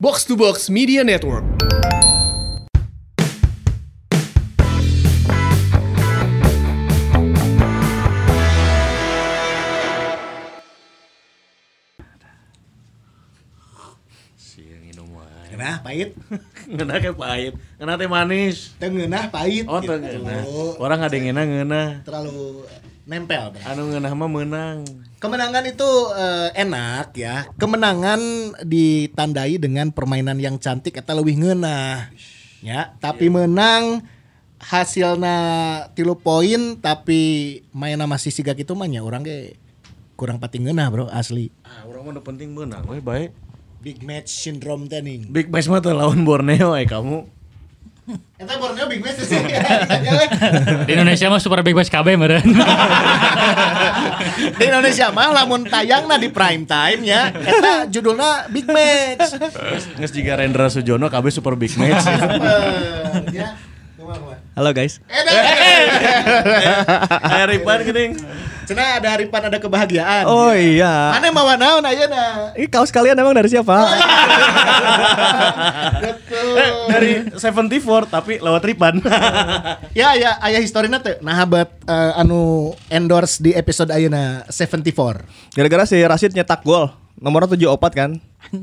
Box to Box Media Network. Siang minum wae. Ngeunah pahit, Ngeunah kayak pahit. Ngeunah teh manis. teu ngeunah pahit. Oh, teu gitu. ngeunah. Orang ada yang ngeunah ngeunah. Terlalu nempel. Anu ngeunah mah menang. Kemenangan itu eh, enak ya. Kemenangan ditandai dengan permainan yang cantik atau lebih ngeunah. Ya, tapi menang hasilnya tilu poin tapi mainnya masih siga gitu mah nya orang ge kurang pati ngeunah bro asli. Ah, orang mah penting menang we baik. Big match syndrome teh Big match mah lawan Borneo eh kamu. Eta Borneo big match sih. Di Indonesia mah super big match KB meren. di Indonesia mah lamun tayangna di prime time ya eta judulnya big match Nges juga Rendra Sujono KB super big match. ya Halo guys. Aya Ripan geuning. Cenah ada haripan ada kebahagiaan Oh iya. Mana mawa naon ayeuna Ini kaos kalian emang dari siapa? Betul. Eh, dari 74 tapi lewat Ripan. ya ya aya historina teh nah habat eh, anu endorse di episode ayeuna 74 Gara-gara si Rashid nyetak gol. Nomornya 74 kan.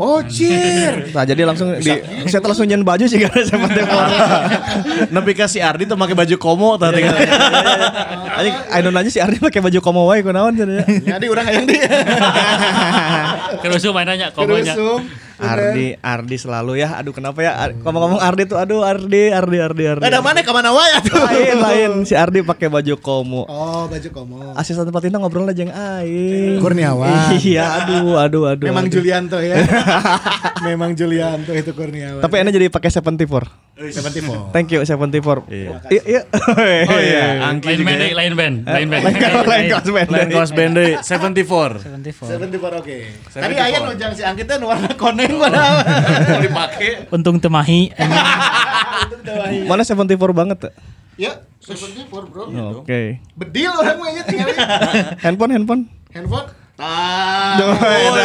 Oh jir Nah jadi langsung di saya langsung nyen baju sih gara seperti Nepi ka si Ardi tuh make baju komo tadi. Anjing Aino nanya si Ardi pakai baju komo wae kunaon cenah. jadi urang hayang di Kerusuh mainannya komonya. Kerusung. Ardi, Ardi selalu ya. Aduh kenapa ya? Ngomong-ngomong Ardi tuh aduh Ardi, Ardi, Ardi, Ardi. ada mana ke mana wae atuh Lain, lain. Si Ardi pakai baju komo. oh baju komo Asisten Patina ngobrol aja jeung aing. Kurniawan. Iya, aduh, aduh, aduh. Memang aduh. Julianto ya. Memang Julianto itu Kurniawan. Tapi enak jadi pakai 74. 74. Thank you 74. Iya. Iya, iya. Oh iya, Angki Lain band, ya. eh, lain band, lain band. Lain kaos, lain kaos band. Lain kaos band deui, 74. 74 oke. Tadi 74. aya nu jang si Angkit teh nu warna padahal. Mau dipake. Untung temahi. Mana 74 banget tuh? Ya, 74 bro. Oke. Bedil orang mah nya tinggal Handphone, handphone. handphone. Ah. Handphone.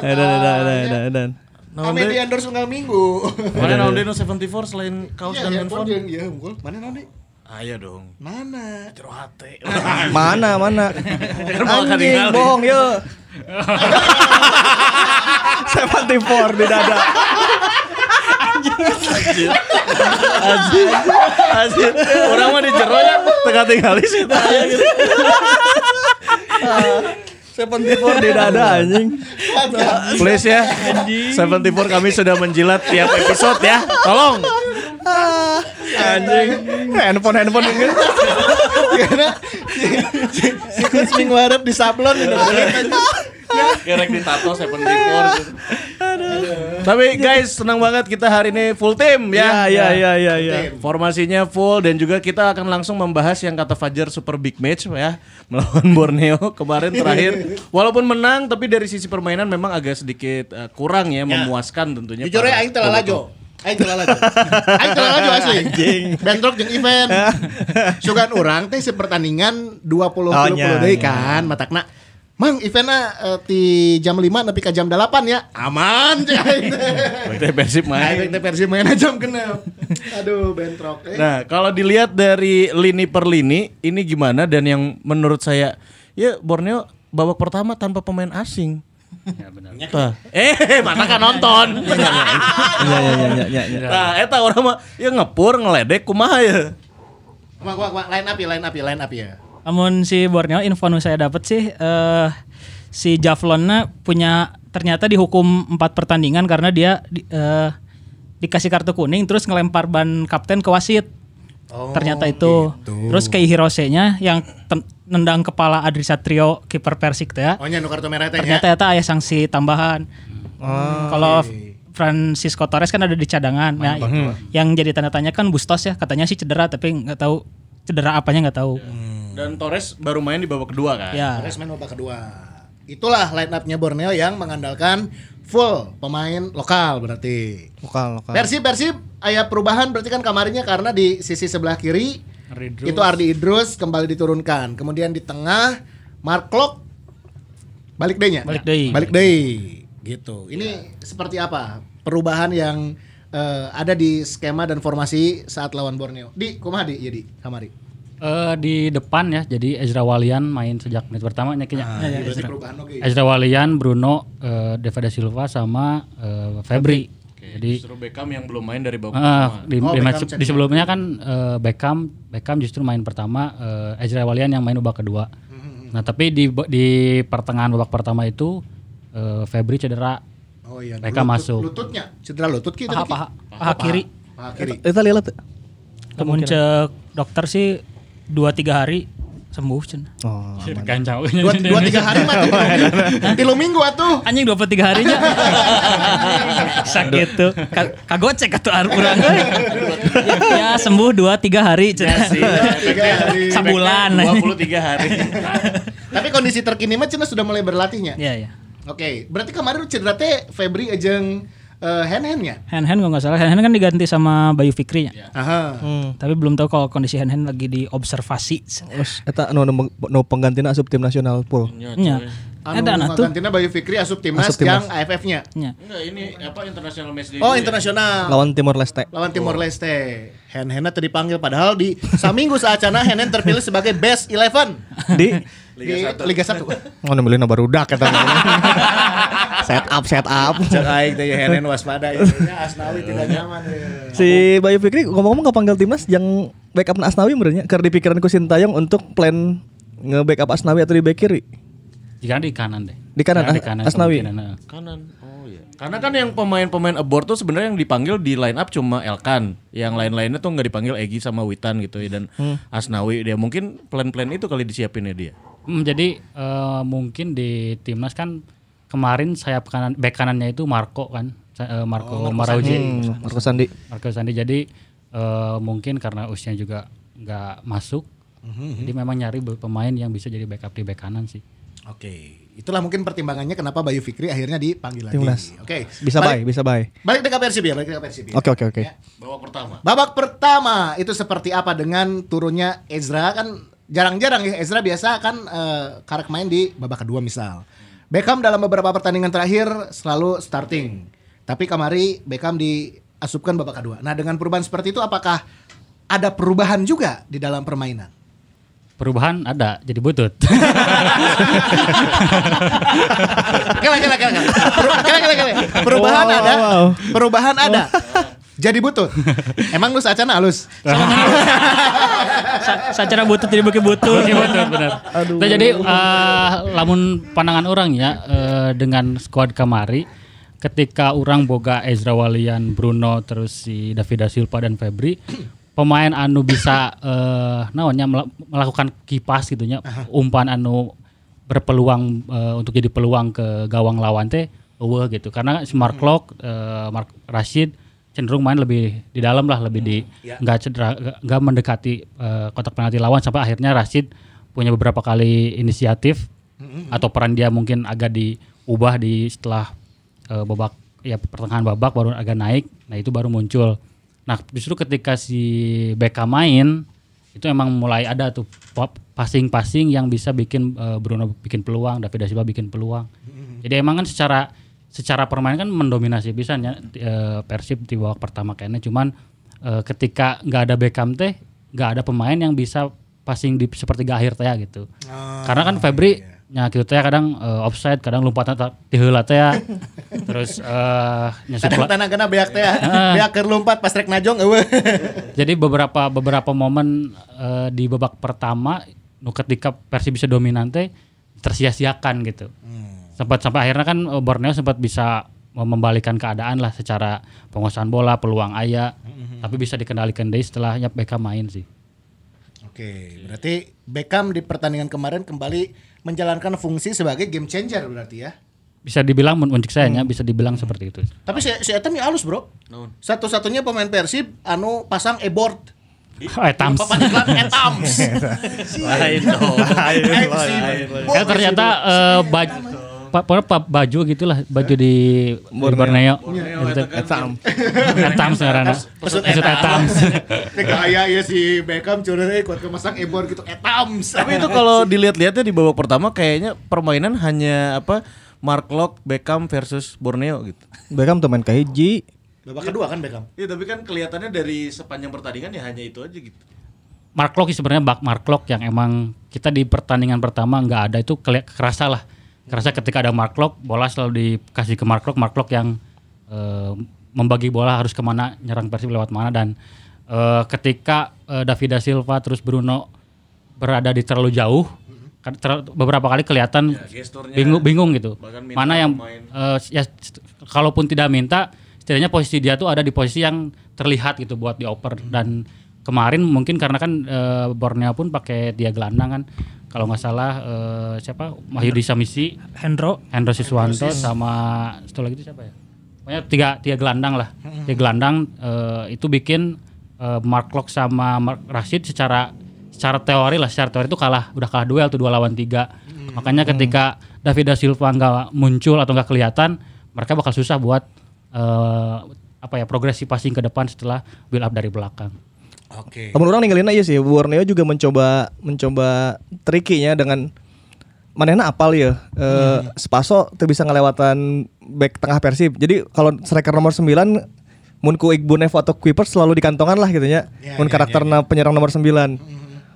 Edan, edan, edan, edan, edan. Kami di endorse unggal minggu. Mana naon deui nu 74 selain kaos Iya, dan handphone handphone? ieu unggul. Mana naon deui? Ayo dong. Mana? Jero hate. Mana, mana? Anjing, bohong, yo. 74 di dada. Anjir. Urang mah di jero ya teka tinggali sih tah. 74 di dada anjing. Please ya. 74 kami sudah menjilat tiap episode ya. Tolong. Anjing. Handphone, handphone ini. Karena si si, si di sablon gitu. Kerek ditato 74 gitu. Tapi guys, senang banget kita hari ini full team ya. Ya, ya, ya, ya, ya. Formasinya full dan juga kita akan langsung membahas yang kata Fajar super big match ya melawan Borneo kemarin terakhir. Walaupun menang tapi dari sisi permainan memang agak sedikit eh, kurang ya, memuaskan tentunya. Jujur ya aing telah lajo. Aing telah lajo. Aing telah lajo asli. Anjing. Bentrok jeung event. Sugan urang teh si pertandingan 20 Oh, 30 nya, deui nya. kan matakna. Mang eventnya eh, di jam 5 nepi ka jam 8 ya. Aman cek aing teh. Persib main. Aing teh versi main jam genep. Aduh bentrok. Eh. Nah, kalau dilihat dari lini per lini ini gimana dan yang menurut saya ya Borneo babak pertama tanpa pemain asing. Tah. Eh, mata kan nonton. Ya, ya, ya, ya, ya, ya. Nah, eta orang mah ya ngepur ngeledek kumaha ya. Kumaha kumaha line up ya line up ya line up ya. Namun si Borneo info nu saya dapat sih eh si Javlonna punya ternyata dihukum empat pertandingan karena dia di- eh, dikasih kartu kuning terus ngelempar ban kapten ke wasit. Oh, ternyata itu. Terus kayak Hirose-nya yang nendang kepala Adri Satrio kiper Persik teh ya. Oh nya nu kartu merah teh Ternyata nya. eta aya sanksi tambahan. Kalau Francisco Torres kan ada di cadangan. Nah, yang jadi tanda tanya kan Bustos ya, katanya sih cedera tapi nggak tahu cedera apanya nggak tahu. Dan Torres baru main di babak kedua kan. Ya. Torres main babak kedua. Itulah line up-nya Borneo yang mengandalkan full pemain lokal berarti. Lokal, lokal. Persib Persib aya perubahan berarti kan kamarnya karena di sisi sebelah kiri itu Ardi Idrus kembali diturunkan. Kemudian di tengah Mark Klok balik deh nya. Balik deui. Balik deh. Gitu. Ini seperti apa perubahan yang eh, ada di skema dan formasi saat lawan Borneo? Di, kumaha di? Ya di, kamari. Eh, di depan ya, jadi Ezra Walian main sejak menit pertama nyakinya. Nah, ini berarti perubahan oke. Ezra Walian, Bruno, eh, Deva da Silva sama eh, Febri. Jadi Justru Beckham yang belum main dari babak eh, pertama. di, Oh, di Beckham match- di sebelumnya kan eh, Beckham Beckham justru main pertama, eh, Ezra Walian yang main babak kedua. Hmm, Nah tapi di di pertengahan babak pertama itu eh, Febri cedera. Oh iya. Beckham lutut- masuk. Lututnya, cedera lutut gitu. Paha, paha, paha kiri. Paha kiri. Eta lihat cek dokter sih dua tiga hari sembuh cen. Oh. Kacau. Dua, dua tiga hari mah tilu minggu atuh. Anjing 23 harinya. Sakit tuh. Ka- Kagocek atuh ar urang ya, ya sembuh 2 3 hari cen. Tiga hari. Sabulan. 23 hari. Tapi kondisi terkini mah Cina sudah mulai berlatihnya. Iya iya. Oke, berarti kemarin cedera teh Febri ajeng eh, hand-handnya. Hand hand kalau nggak salah hand hand kan diganti sama Bayu Fikri ya. Aha. Tapi belum tahu kalau kondisi hand hand lagi diobservasi. Terus eta nu nu, nu penggantina asup tim nasional pool. Nya. Anu Ada anak tuh. gantina Bayu Fikri asup timnas, Asup timnas. yang AFF-nya. Nya. Enggak, ini apa international match Oh, ya? internasional. Lawan Timor Leste. lawan Timor Leste. Hen Hena tadi dipanggil padahal di saminggu saacana Hen Hen terpilih sebagai best 11 Di Liga di Liga 1. Oh, nembilin barudak kata. set up, set up. Cek aing teh Hen waspada ya. Asnawi tidak nyaman. ya. Si Bayu Fikri ngomong-ngomong nggak panggil timnas yang backup na Asnawi menurutnya karena di pikiran ku Sintayong untuk plan nge-backup Asnawi atau di back kiri. Jika di kanan deh. Di kanan, Jika As- Asnawi. kemungkinan, eh. kanan. Oh iya. Karena kan yang pemain-pemain abort tuh sebenarnya yang dipanggil di line up cuma Elkan. Yang lain-lainnya tuh nggak dipanggil Egi sama Witan gitu ya dan Asnawi dia mungkin plan-plan itu kali disiapinnya dia. Hmm, jadi eh, mungkin di timnas kan kemarin sayap kanan back kanannya itu Marco kan, eh, Marco Marauji, Hmm, Marco Sandi. Marco Sandi. Jadi eh, mungkin karena usia juga nggak masuk, jadi memang nyari pemain yang bisa jadi backup di back kanan sih. Oke, itulah mungkin pertimbangannya kenapa Bayu Fikri akhirnya dipanggil lagi. Oke. Bisa balik, bay, bisa bay. Balik ke Persib ya, balik ke Persib ya. Oke, oke, oke. Babak pertama. Babak pertama itu seperti apa dengan turunnya Ezra kan jarang-jarang ya Ezra biasa kan eh, karek main di babak kedua misal. Beckham dalam beberapa pertandingan terakhir selalu starting. Tapi kamari Beckham diasupkan babak kedua. Nah, dengan perubahan seperti itu apakah ada perubahan juga di dalam permainan? Perubahan ada, jadi butut. Kela kela kela. kela. Peru- Kela kela kela. Perubahan Wow, ada. wow, wow. Perubahan ada. Jadi butut. Emang lu sacana halus? Sa sacara butut jadi bukit butut. benar benar. Nah, jadi eh, lamun pandangan orang ya eh, dengan skuad kamari ketika orang boga Ezra Walian, Bruno terus si David da Silva dan Febri pemain anu bisa eh naonnya mela- melakukan kipas gitunya umpan anu berpeluang eh, untuk jadi peluang ke gawang lawan teh eueuh gitu karena si Mark Locke, eh, Mark Rashid cenderung main lebih di dalam lah lebih di nggak cedera nggak- mendekati eh, kotak penalti lawan sampai akhirnya Rashid punya beberapa kali inisiatif atau peran dia mungkin agak diubah di setelah eh, babak ya pertengahan babak baru agak naik nah itu baru muncul. Nah justru ketika si Beckham main itu emang mulai ada tuh pop- passing-passing yang bisa bikin eh, Bruno bikin peluang David da Silva bikin peluang. Jadi emang kan secara secara permainan kan mendominasi bisa ya eh, Persib di babak pertama kayaknya cuman eh, ketika nggak ada Beckham teh nggak ada pemain yang bisa passing di sepertiga akhir teh ya gitu karena kan Febri nya gitu teh kadang eh, offside kadang lompat di heula teh ya. terus eh nya supply- tanah kena beak teh. ya. Beak keur lompat pas rek najong eueuh. jadi beberapa beberapa momen eh, di babak pertama nu ketika Persib bisa dominan teh tersia-siakan gitu. Sempat sampai akhirnya kan eh, Borneo sempat bisa membalikan keadaan lah secara penguasaan bola, peluang ayah, tapi bisa dikendalikan deh setelahnya Beckham main sih. Oke, berarti Beckham di pertandingan kemarin kembali menjalankan fungsi sebagai game changer berarti ya. Bisa dibilang uncik saya nya, bisa dibilang seperti itu. Tapi si, si Etam ya halus bro. Satu-satunya pemain Persib anu pasang e-board. Eh, Tams. Papan iklan Etams. Lain dong. Kan ternyata eh, baju pa- pa- pa- baju gitulah baju di Borneo. Itu Etam. Etam sekarang. Maksud Maksud Etam. Gaya ya si Beckham curang euy kuat kemasang e-board gitu Etams. Tapi itu kalau dilihat-lihatnya di babak pertama kayaknya permainan hanya apa Mark Locke, Beckham versus Borneo gitu. Beckham tuh main ke hiji. Babak kedua kan Beckham. Iya tapi kan kelihatannya dari sepanjang pertandingan ya hanya itu aja gitu. Mark Locke sebenarnya bak Mark Locke yang emang kita di pertandingan pertama nggak ada itu kerasa lah. Kerasa ketika ada Mark Locke, bola selalu dikasih ke Mark Locke, Mark Locke yang eh, membagi bola harus ke mana, nyerang Persib lewat mana. Dan eh, ketika eh, David da Silva terus Bruno berada di terlalu jauh, kan ter- beberapa kali kelihatan gesturnya bingung bingung gitu. Mana yang eh, ya kalaupun tidak minta, setidaknya posisi dia tuh ada di posisi yang terlihat gitu buat dioper. Dan kemarin mungkin karena kan eh, Borneo pun pakai dia gelandang kan. Kalau nggak salah eh, siapa Mahyudi Samisi, Hendro Hendro Siswanto sama satu lagi itu siapa ya? Pokoknya tiga tiga gelandang lah. Tiga gelandang eh, itu bikin eh, Mark Locke sama Mark Rashid secara secara teori lah, secara teori itu kalah, udah kalah duel tuh dua lawan tiga. Makanya ketika David da Silva nggak muncul atau nggak kelihatan, mereka bakal susah buat eh, apa ya progresi passing ke depan setelah build up dari belakang. Oke. Namun orang ninggalin aja sih. Borneo juga mencoba mencoba trikinya dengan manehna apal ya. Eh Spaso tuh bisa ngelewatan back tengah Persib. Jadi kalau striker nomor 9 mun ku Igbunev atau Kuipers selalu di kantongan lah gitu. Ya, mun ya, karakterna penyerang nomor 9.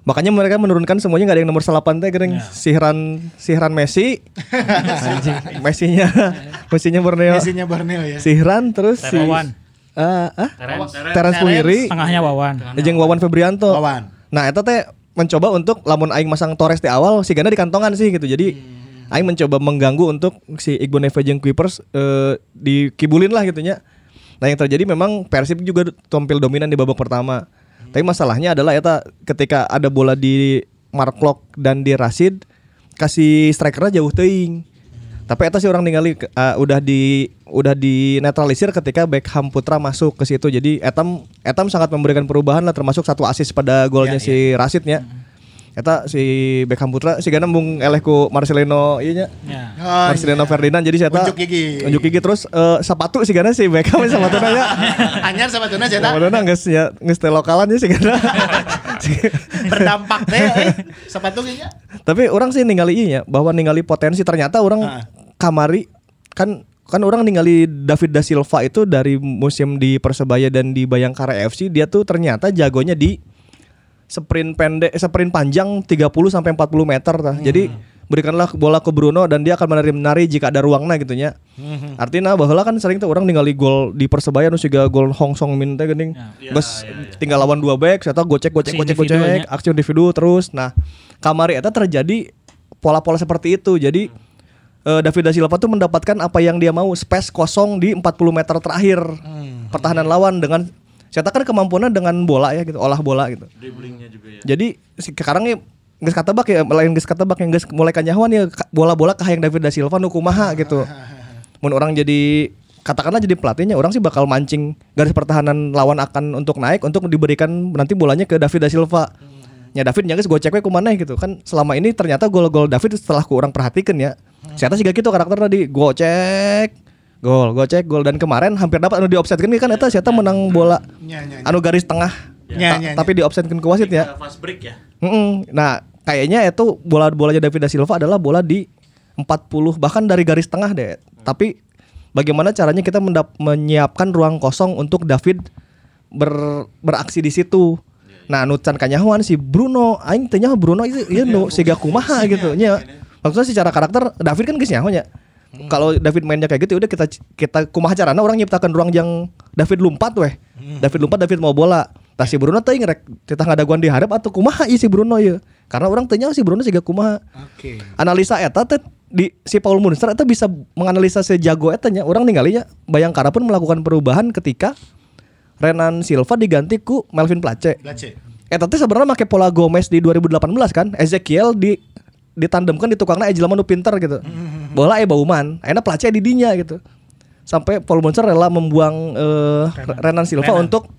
Makanya mereka menurunkan semuanya nggak ada yang nomor 8 teh gering sihran sihran Messi. Messinya Messinya Borneo. Messinya Borneo ya. Sihran terus si Ah, ah? Terence. Terence Puiri. tengahnya Wawan Jeung Wawan Febrianto. Wawan. Nah, eta teh mencoba untuk lamun aing masang Torres di awal sih karena di kantongan sih gitu. Jadi aing mencoba mengganggu untuk si Iqbal Neve jeung Kuipers eh, dikibulin lah gitu nya. Nah, yang terjadi memang Persib juga tampil dominan di babak pertama. Tapi masalahnya adalah eta ketika ada bola di Mark Locke dan di Rashid kasih strikernya jauh teuing. Tapi eta sih orang ningali eh, udah di udah di netralisir ketika Beckham Putra masuk ke situ. Jadi Etam Etam sangat memberikan perubahan lah termasuk satu assist pada golnya si Rashidnya. Eta si Beckham Putra si gana mung eleh ku Marcelino ieu nya. ya Oh, Marcelino iya. Ferdinand jadi saya Unjuk gigi. Unjuk gigi terus eh, sepatu si gana si Beckham sepatuna nya. Anyar sama tuna cetak Sepatuna geus ya geus teh lokalan ya si gana. berdampak teh eh. sepatu nya. Tapi orang sih ningali ieu nya bahwa ningali potensi ternyata orang Ah. kamari kan kan orang ningali David da Silva itu dari musim di Persebaya dan di Bayangkara FC dia tuh ternyata jagonya di sprint pendek eh, sprint panjang 30 sampai 40 meter tah. Jadi berikanlah bola ke Bruno dan dia akan menari-menari jika ada ruangnya gitu nya. Artinya bahwa kan sering tuh orang ningali gol di Persebaya nu siga gol Hong Song Min teh geuning. Bes tinggal lawan dua back, saya gocek gocek Aksi gocek individu gocek, nya. aksi individu terus. Nah, kamari eta terjadi pola-pola seperti itu. Jadi eh, David da Silva tuh mendapatkan apa yang dia mau, space kosong di 40 meter terakhir pertahanan lawan dengan saya kan kemampuannya dengan bola ya gitu, olah bola gitu. Dribblingnya juga ya. Jadi sekarang nih geus katebak ya, lain geus katebak yang geus mulai kanyahoan ya ka- bola-bola ke hayang David da Silva nu kumaha gitu. Mun orang jadi katakanlah jadi pelatihnya orang sih bakal mancing garis pertahanan lawan akan untuk naik untuk diberikan nanti bolanya ke David da Silva. Ya David nya geus gocek we kumaneh gitu kan selama ini ternyata gol-gol David setelah ku orang perhatikan ya. Saya juga gitu karakter tadi gocek gol gocek gol dan kemarin hampir dapat anu di offset kan kan eta siapa menang bola anu garis tengah Ya, ya, ya. tapi di offsetkeun ke wasit ya. Fast break ya. Mm-mm. Nah, kayaknya itu bola-bolanya David da Silva adalah bola di 40 bahkan dari garis tengah deh. Tapi bagaimana caranya kita mendap- menyiapkan ruang kosong untuk David ber- beraksi di situ. Nah, nucan kanyahoan si Bruno, aing teh nyaho Bruno itu ieu nu siga kumaha gitu nya. Maksudnya secara karakter David kan geus nyaho nya. Kalau David mainnya kayak gitu udah kita kita kumaha carana orang nyiptakan ruang yang David lompat weh. David lompat David mau bola. Tah si Bruno teh ngerek kita ngadaguan di harap atau kumaha ieu si Bruno ya. Karena orang tanya si Bruno siga kumaha. Oke. Analisa eta teh di si Paul Munster eta bisa menganalisa sejago eta nya. Orang ninggalinya Bayangkara pun melakukan perubahan ketika Renan Silva diganti ku Melvin Place. Blace. Eta teh sebenarnya make pola Gomez di 2018 kan. Ezekiel di ditandemkan di tukangna Ejilman pinter gitu. Bola eh Bauman, akhirnya Place di dinya gitu. Sampai Paul Munster rela membuang eh, Renan Silva untuk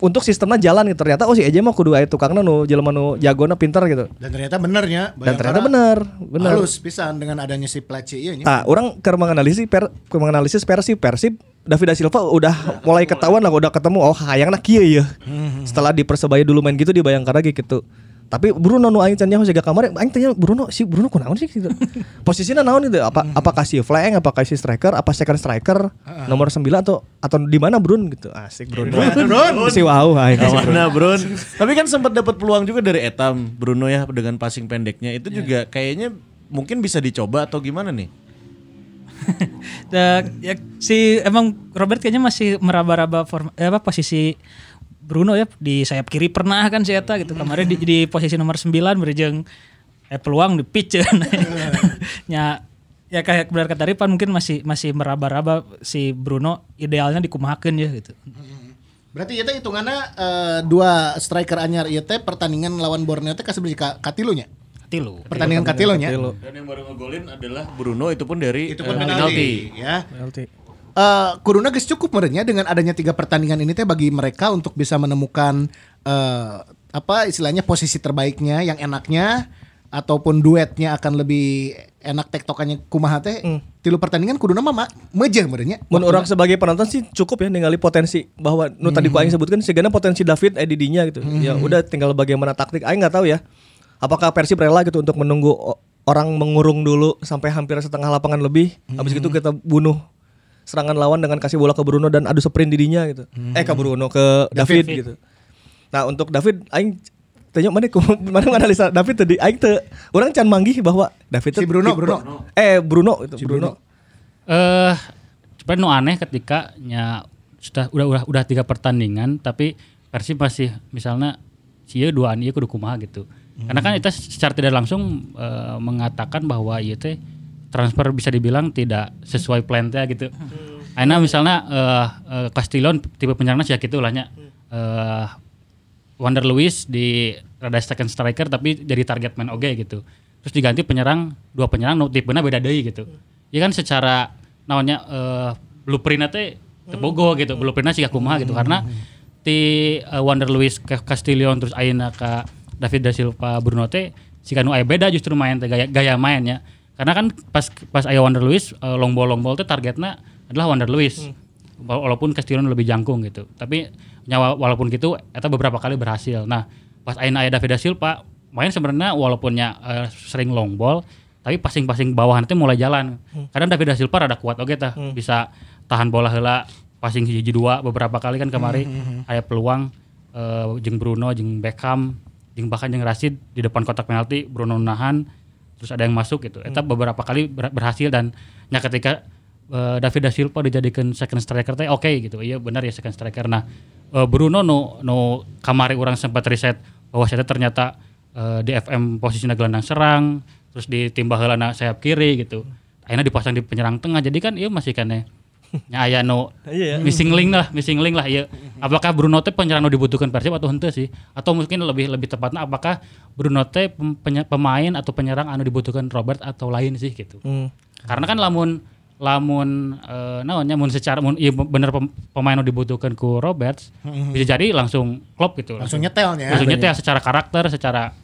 untuk sistemnya jalan gitu. Ternyata oh si Eje mah kudu aya tukangna nu jelema nu jagona pinter gitu. Dan ternyata benernya. Dan ternyata bener, bener. Halus pisan dengan adanya si Place iya nya. Ah, orang keur menganalisis per menganalisis Persib Persib David da Silva udah mulai ketahuan lah udah ketemu oh hayangna kieu ya. Setelah di Persebaya dulu main gitu di Bayangkara ge gitu. Tapi Bruno nu aing can nyaho jaga kamar, aing tanya Bruno si Bruno kunaon sih gitu. Posisinya naon gitu? Apa apa kasih flank, apa kasih striker, apa second striker nomor 9 atau atau di mana Brun gitu. Asik Bruno. Bruno. Si wow aing. si Bruno. Mana Brun? Tapi kan sempat dapat peluang juga dari Etam Bruno ya dengan passing pendeknya itu juga kayaknya mungkin bisa dicoba atau gimana nih? Da- ya, si emang Robert kayaknya masih meraba-raba form, eh, apa posisi Bruno ya di sayap kiri pernah kan si Eta gitu kemarin di, di posisi nomor 9 berjeng eh, peluang di pitch ya ya kayak benar kata Ripan mungkin masih masih meraba-raba si Bruno idealnya dikumahakeun ya gitu. Berarti itu hitungannya eh, dua striker anyar ieu teh pertandingan lawan Borneo teh kasih ka katilunya. Tilu. Pertandingan katilunya. Dan yang baru ngegolin adalah Bruno itu pun dari Itu pun eh, penalti ya. Penalti. Eh Kuruna geus cukup merenya dengan adanya tiga pertandingan ini teh bagi mereka untuk bisa menemukan eh apa istilahnya posisi terbaiknya yang enaknya ataupun duetnya akan lebih enak tektokannya kumaha teh. Tilu pertandingan kuduna mah ma- mejeh merenya Mun orang sebagai penonton sih cukup ya ningali potensi bahwa nu tadi ku aing sebutkan sigana potensi David Edidinya gitu. Ya udah tinggal bagaimana taktik. Aing nggak tahu ya. Apakah Persib rela gitu untuk menunggu orang mengurung dulu sampai hampir setengah lapangan lebih. Habis itu kita bunuh serangan lawan dengan kasih bola ke Bruno dan adu sprint didinya gitu. Eh ke Bruno ke David, gitu. Nah, untuk David aing tanya mana mana analisa David tadi aing teu orang can manggih bahwa David Si teh Bruno, tipe- Bruno. Eh Bruno itu Bruno. Eh, sebenarnya nu aneh ketika nya sudah udah udah udah tiga pertandingan tapi Persib masih misalnya sia dua ieu kudu kumaha gitu. Karena kan itu secara tidak langsung eh, mengatakan bahwa ieu teh transfer bisa dibilang tidak sesuai plan teh gitu. Aina misalnya eh eh, Castillon tipe penyerangnya sih gitu lah nya. Eh, Wander Lewis di rada second striker tapi jadi target man oge gitu. Terus diganti penyerang dua penyerang nu tipenya beda deui gitu. Ya kan secara namanya eh blueprintnya teh tebogo gitu. Blueprintnya sih kumaha gitu karena ti eh, Wander Lewis ke Castillion terus ayeuna ka David da Silva Bruno teh si kanu beda justru main teh gaya, gaya mainnya. Karena kan pas pas aya Wander Lewis eh, long ball long ball teh targetnya adalah Wander Lewis. Wala- Walaupun Castillion lebih jangkung gitu. Tapi nyawa walaupun gitu eta beberapa kali berhasil. Nah, pas ayeuna aya David da Silva main sebenarnya walaupunnya eh, sering long ball tapi passing-passing bawahan itu mulai jalan. Kadang David da Silva rada kuat oke tah, bisa tahan bola heula passing hiji dua beberapa kali kan kemari aya peluang eh, jeung Bruno jeung Beckham jeung bahkan jeung Rashid di depan kotak penalti Bruno nahan terus ada yang masuk gitu. Eta beberapa kali ber- berhasil dan nya ketika eh, David da Silva dijadikan second striker teh oke gitu. Iya benar ya second striker. Nah, eh, Bruno no no kamari orang sempat riset bahwa saya ternyata eh, di FM posisinya gelandang serang, terus ditimbah heula na sayap kiri gitu. Akhirnya dipasang di penyerang tengah. Jadi kan iya masih kene nya aya no Iya ya. missing link lah, missing link lah iya. Apakah Bruno teh penyerang nu dibutuhkan Persib atau henteu sih? Atau mungkin lebih lebih tepatnya apakah Bruno teh pemain atau penyerang anu dibutuhkan Robert atau lain sih gitu. Hmm. Karena kan lamun lamun eh naonnya mun secara mun iya bener pem- pemain nu dibutuhkan ku Roberts bisa jadi langsung klop gitu. langsung nyetelnya Langsung nyetel secara karakter, secara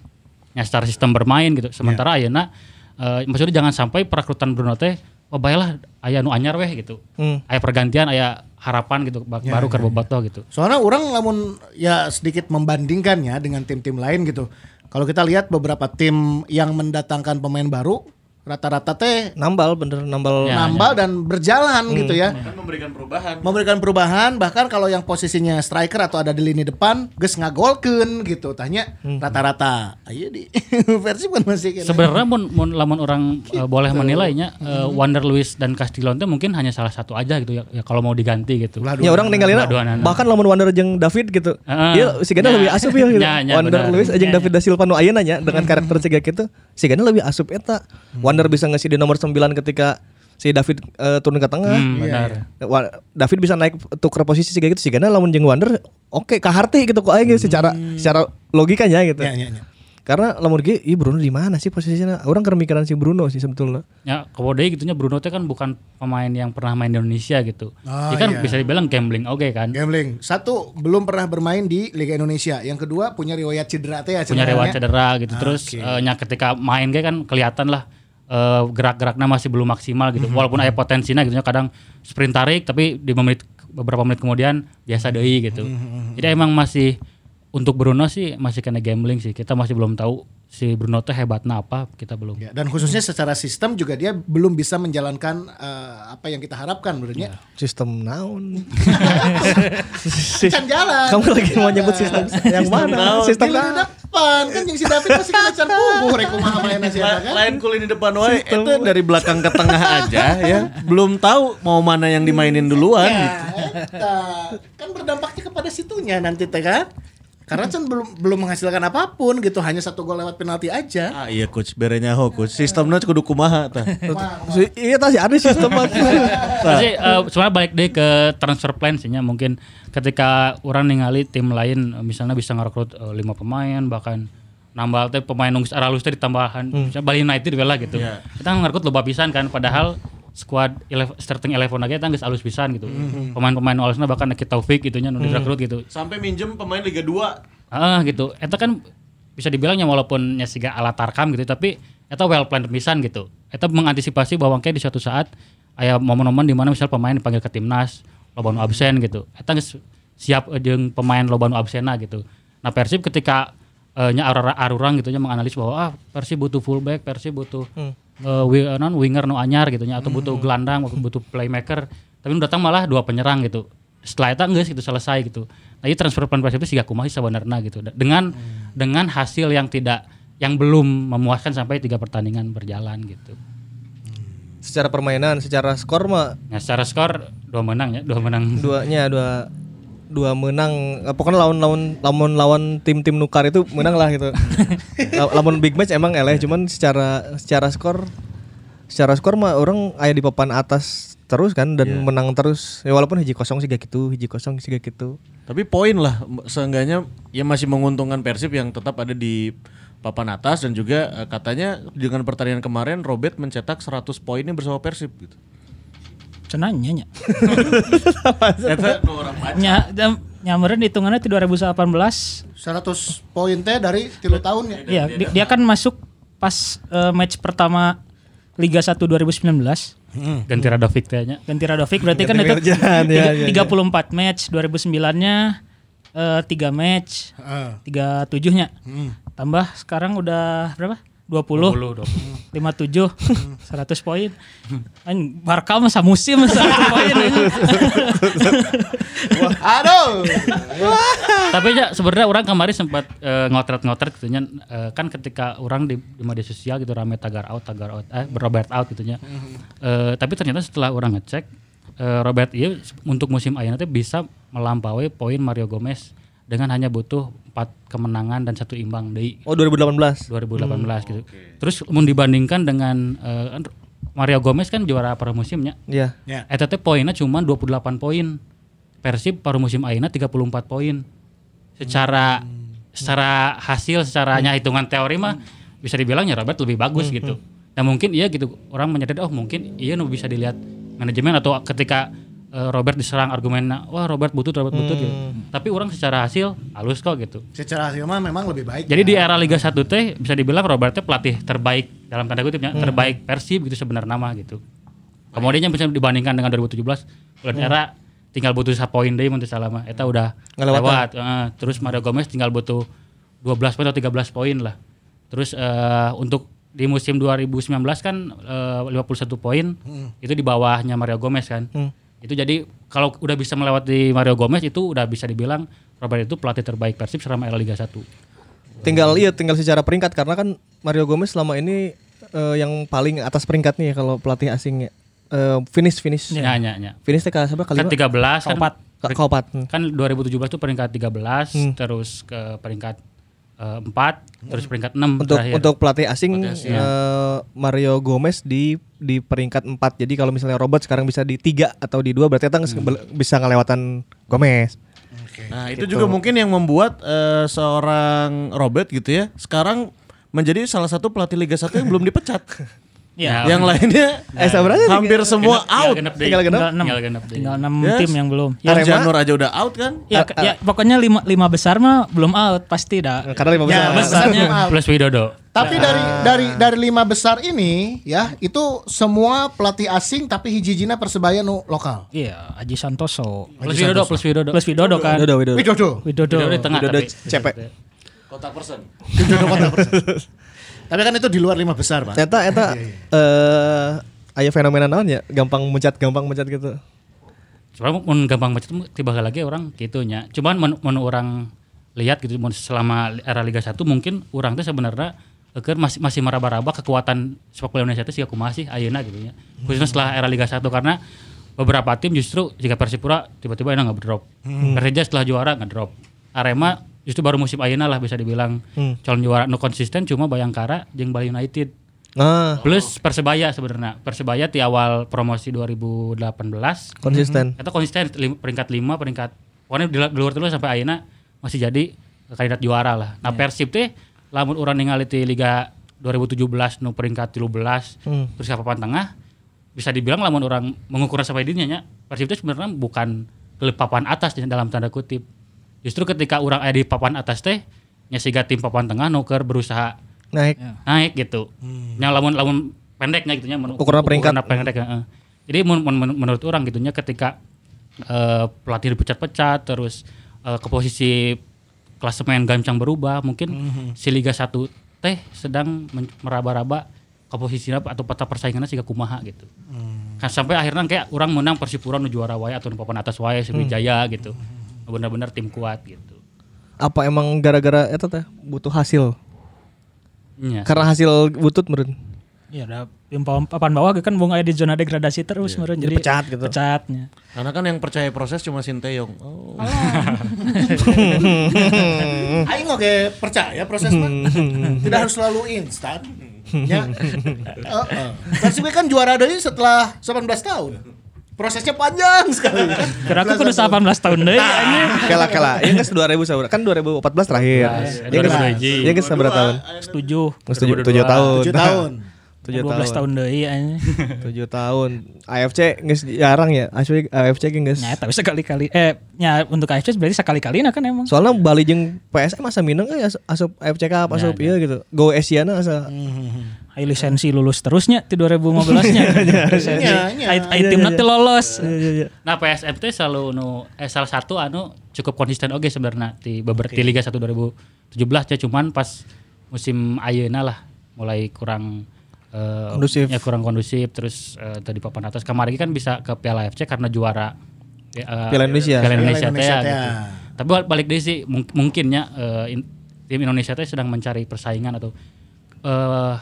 ya secara sistem bermain gitu. Sementara ayeuna eh maksudnya jangan sampai perekrutan Bruno teh oh baiklah aya nu anyar weh gitu. Hmm. Aya pergantian, aya harapan gitu ba- baru keur bobotoh gitu. Soalnya orang lamun ya sedikit membandingkan ya dengan tim-tim lain gitu. Kalau kita lihat beberapa tim yang mendatangkan pemain baru rata-rata teh Nambal bener nambal. Ya. nambal dan berjalan gitu ya. Kan memberikan perubahan. Memberikan perubahan bahkan kalau yang posisinya striker atau ada di lini depan geus ngagolkeun gitu tanya rata-rata. Ayo di versi kan masih kena. Sebenarnya mun, mun lamun orang eh, boleh menilainya eh, Wander Luis dan Castillon itu mungkin hanya salah satu aja gitu ya, ya kalau mau diganti gitu. Ulah Ya orang ninggalin bahkan lamun Wander jeung David gitu. Heeh. Iya si Gana Nya. lebih asup ya gitu. Nya, nya, Wander benar. Luis jeung Nya, David da Silva nu ayeuna nya dengan karakter siga gitu. Si Gana lebih asup eta. Wander bisa ngisi di nomor 9 ketika si David eh, turun ke tengah. Hmm, benar. Wa- David bisa naik tuker posisi siga gitu si Gana lamun jeung Wander oke kaharti gitu kok aing gitu, secara secara logikanya gitu. Ya, ya, ya. Karena lamun ge ih Bruno di mana sih posisinya? Orang kemikiran si Bruno sih sebetulnya. Ya, deui gitunya Bruno teh kan bukan pemain yang pernah main di Indonesia gitu. Oh, Dia kan iya. bisa dibilang gambling oke kan. Gambling. Satu belum pernah bermain di Liga Indonesia. Yang kedua punya riwayat cedera teh ya punya riwayat cedera gitu Ah, terus oke. eh, nya ketika main kayak kan kelihatan lah eh, gerak-geraknya masih belum maksimal gitu. Mhm. walaupun ada potensinya gitu kadang sprint tarik tapi di menit beberapa menit kemudian biasa deui gitu. Mhm, jadi emang masih untuk Bruno sih masih kena gambling sih. Kita masih belum tahu si Bruno tuh hebatnya apa, kita belum. Ya, dan khususnya secara sistem juga dia belum bisa menjalankan eh, apa yang kita harapkan menurutnya. Sistem naon. Can jalan. Kamu lagi mau nyebut sistem yang mana? Sistem Di naon? depan kan yang si David masih kena can punggung rek kumaha mainnya si Eta kan. Lain kulin di depan wae itu dari belakang ke tengah aja ya. Belum tahu mau mana yang dimainin duluan Ya, gitu. eta. kan berdampaknya kepada situnya nanti teh kan. Karena kan belum belum menghasilkan apa pun gitu, hanya satu gol lewat penalti aja. Ah iya coach berenya ho coach. Sistemnya kudu kumaha tah. Iya tadi ada sistem. Tapi eh, sebenarnya balik deh ke transfer plan sih nya. mungkin ketika orang ningali tim lain misalnya bisa ngerekrut eh, lima pemain bahkan nambah teh pemain nunggu aralus teh ditambahan misalnya Bali United lah gitu. Kita kan ngerekrut loba pisan kan padahal squad elef- starting eleven aja kita geus alus pisan gitu. Pemain-pemain alusna bahkan Neki Taufik gitu nya nu direkrut gitu. Sampai minjem pemain Liga 2. Ah gitu. Eta kan bisa dibilangnya walaupun nya siga ala tarkam gitu tapi eta well planned pisan gitu. Eta mengantisipasi bahwa kayak di suatu saat aya momen-momen di mana misal pemain dipanggil ke timnas, loba nu absen gitu. Eta geus siap eh, jeung pemain loba nu absenna gitu. Nah Persib ketika eh, nya arura arurang gitu nya menganalisis bahwa ah Persib butuh fullback, Persib butuh eh, eh, non winger nu anyar gitu nya atau butuh gelandang, butuh playmaker. Tapi nu datang malah dua penyerang gitu setelah itu enggak gitu selesai gitu. Nah, ini transfer plan Persib itu sih kumaha sebenarnya gitu. Dengan dengan hasil yang tidak yang belum memuaskan sampai tiga pertandingan berjalan gitu. Secara permainan, secara skor mah Nah, secara skor dua menang ya, dua menang. duanya dua dua menang Eh, pokoknya lawan lawan lawan lawan tim-tim nukar itu menang lah gitu. La- lawan big match emang eleh cuman secara secara skor secara skor mah orang aya di papan atas terus kan dan menang terus. Ya walaupun hiji kosong sih gak gitu hiji kosong sih gak gitu. Tapi poin lah seenggaknya ya masih menguntungkan Persib yang tetap ada di papan atas dan juga eh, katanya dengan pertandingan kemarin Robert mencetak 100 poinnya bersama Persib gitu. Cenanya nya. Eta. Nya nyameureun hitungannya di 2018. 100 poin teh dari tilu tahun ya. Iya, dia, dia kan masuk pas eh, match pertama Liga 1 2019 Ganti Radovic teh nya. ganti Radovic berarti kan Ganti itu Mirjan, ya, tiga- ya, 34 match 2009-nya eh 3 match Heeh. 37-nya. Tambah sekarang udah berapa? 20, 20, 20. 57 100 poin. Anjing Barca mah samusim 100 poin. Aduh. Tapi ya sebenarnya orang kemarin sempat eh, ngotret-ngotret gitu nya eh, kan ketika orang di, di media sosial gitu rame tagar out tagar out eh Robert out gitu nya. Eh, tapi ternyata setelah orang ngecek eh, Robert iya untuk musim ayeuna teh bisa melampaui poin Mario Gomez dengan hanya butuh 4 kemenangan dan satu imbang deui oh 2018 2018 gitu. Terus mau dibandingkan dengan kan Mario Gomez kan juara paruh musimnya. ya Ya. Eta teh poinnya cuma 28 poin. Persib paruh musim ayeuna 34 poin. Secara secara hasil secara nya hitungan teori mah bisa dibilang ya Robert lebih bagus gitu. Dan mungkin iya gitu orang menyadari oh mungkin iya nu bisa dilihat manajemen atau ketika eh, Robert diserang argumennya wah Robert butut Robert butut gitu. Tapi orang secara hasil halus kok gitu. Secara hasil mah memang lebih baik. Jadi ya. di era Liga 1 teh bisa dibilang Robert teh pelatih terbaik dalam tanda kutipnya terbaik Persib gitu sebenarnya nama gitu. Kemudian bisa dibandingkan dengan 2017 bulan era tinggal butuh satu poin deh salah mah. Eta udah Ngelewatan. lewat. Heeh. terus Mario Gomez tinggal butuh 12 poin atau 13 poin lah. Terus eh, untuk di musim 2019 kan eh, 51 poin itu di bawahnya Mario Gomez kan. Itu jadi kalau udah bisa melewati Mario Gomez itu udah bisa dibilang Robert itu pelatih terbaik Persib selama era Liga 1. tinggal iya tinggal secara peringkat karena kan Mario Gomez selama ini eh, yang paling atas peringkatnya ya kalau pelatih asing eh, finish finish Ya, ya, ya. finish teh kali Kan 13 kan, Hmm. kan 2017 itu peringkat 13 terus ke peringkat 4 terus peringkat 6 untuk terakhir. untuk pelatih asing eh, Mario Gomez di di peringkat 4 jadi kalau misalnya Robert sekarang bisa di tiga atau di dua berarti kita bisa ngelewatan Gomez. Nah, itu juga mungkin yang membuat eh, seorang Robert gitu ya sekarang menjadi salah satu pelatih Liga 1 yang belum dipecat. Ya, yang lainnya eh sebenarnya hampir semua out. genep deh. tinggal genep. Tinggal enam. Tinggal genep. Tinggal 6 Yes. tim yang belum. Yang Arema? Janur aja udah out kan? Ya, ya pokoknya lima, lima besar mah belum out pasti dah. karena lima Ya, besar besarnya Plus Widodo. Tapi dari dari dari lima besar ini ya itu semua pelatih asing tapi hiji-hijina persebaya nu lokal. Iya, Aji Santoso. Plus Widodo, plus Widodo. Plus Widodo kan. Widodo, Widodo. Widodo. Widodo. Widodo di tengah Widodo tapi. Kontak person. Kota persen. Tapi kan itu di luar lima besar, Pak. Eta eta eh aya fenomena naon ya, gampang mencat, gampang mencat gitu. Sebenarnya mun gampang macet tiba lagi orang gitunya. Cuman mun, mun orang lihat gitu mun selama era Liga 1 mungkin orang tuh sebenarnya keur masih masih meraba-raba kekuatan sepak bola Indonesia itu sih aku masih ayeuna gitu ya. Khususnya setelah era Liga 1 karena beberapa tim justru jika Persipura tiba-tiba enak nggak drop. Persija setelah juara nggak drop. Arema justru baru musim ayeuna lah bisa dibilang calon juara no konsisten cuma Bayangkara jeung Bali United. Nah, Plus Persebaya sebenarnya. Persebaya di awal promosi 2018 konsisten. Eta konsisten lim- peringkat 5, peringkat pokoknya di, di luar terus sampai ayeuna masih jadi kandidat juara lah. Nah, Persib teh lamun urang ningali ti Liga 2017 nu peringkat 13 Hmm. terus ke papan tengah bisa dibilang lamun orang mengukur sampai dirinya nya Persib teh sebenarnya bukan ke papan atas dalam tanda kutip. Justru ketika orang ada di papan atas teh nya siga tim papan tengah nuker berusaha Naik. naik gitu. Yang lamun lamun pendeknya gitu nya men- Ukuran peringkat. ukuran pendek heeh. Jadi mun- mun- mun- menurut orang gitunya ketika eh, pelatih dipecat-pecat terus eh, ke posisi klasemen gancang berubah mungkin si Liga 1 teh sedang men- meraba-raba ke posisi apa atau peta persaingannya sih kumaha gitu. Kan sampai akhirnya kayak orang menang Persipura nu juara wae atau nu papan atas wae Sriwijaya gitu. Benar-benar tim kuat gitu. Apa emang gara-gara eta teh butuh hasil? Nya. Karena hasil butut meureun. Iya, ada tim papan bawah kan bung aya di zona degradasi terus meureun Jadi jadi pecat gitu. Pecatnya. Karena kan yang percaya proses cuma Sinteyong. Oh. Aing oke percaya proses mah. Tidak harus selalu instan. Ya. Heeh. Persib kan juara deui setelah 18 tahun. Prosesnya panjang sekali. Kira aku kudu 18 tahun deui anjing. Kela kela. Ya geus 2000 saudara. Kan 2014 terakhir. Ya geus 2002. ya geus sabar tahun. Setuju. Geus 7 tahun. 7 tahun. 7 12 tahun. tahun deui anjing. 7 tahun. AFC geus jarang ya. AFC AFC ge geus. Nya tapi sekali-kali eh nya untuk AFC berarti sekali-kalina kan emang. Soalnya Bali jeung PSM asa mineng eh as- asup AFC Cup asup ieu gitu. Go Asiana asa Ai lisensi lulus terusnya di 2015-nya. Lisensi. Timna teh lolos. Nah PSM teh selalu nu eh, salah satu anu cukup konsisten oke sebenarnya di beberapa di Liga 1 2017 ya cuman pas musim ayeuna lah mulai kurang eh, Kondusif. ya kurang kondusif terus eh, tadi papan atas kemarin kan bisa ke Piala FC karena juara eh, Piala Indonesia. Piala Indonesia, Piala Indonesia gitu. ya. Tapi bal- balik deh sih mung- mungkinnya eh, in- tim Indonesia teh sedang mencari persaingan atau eh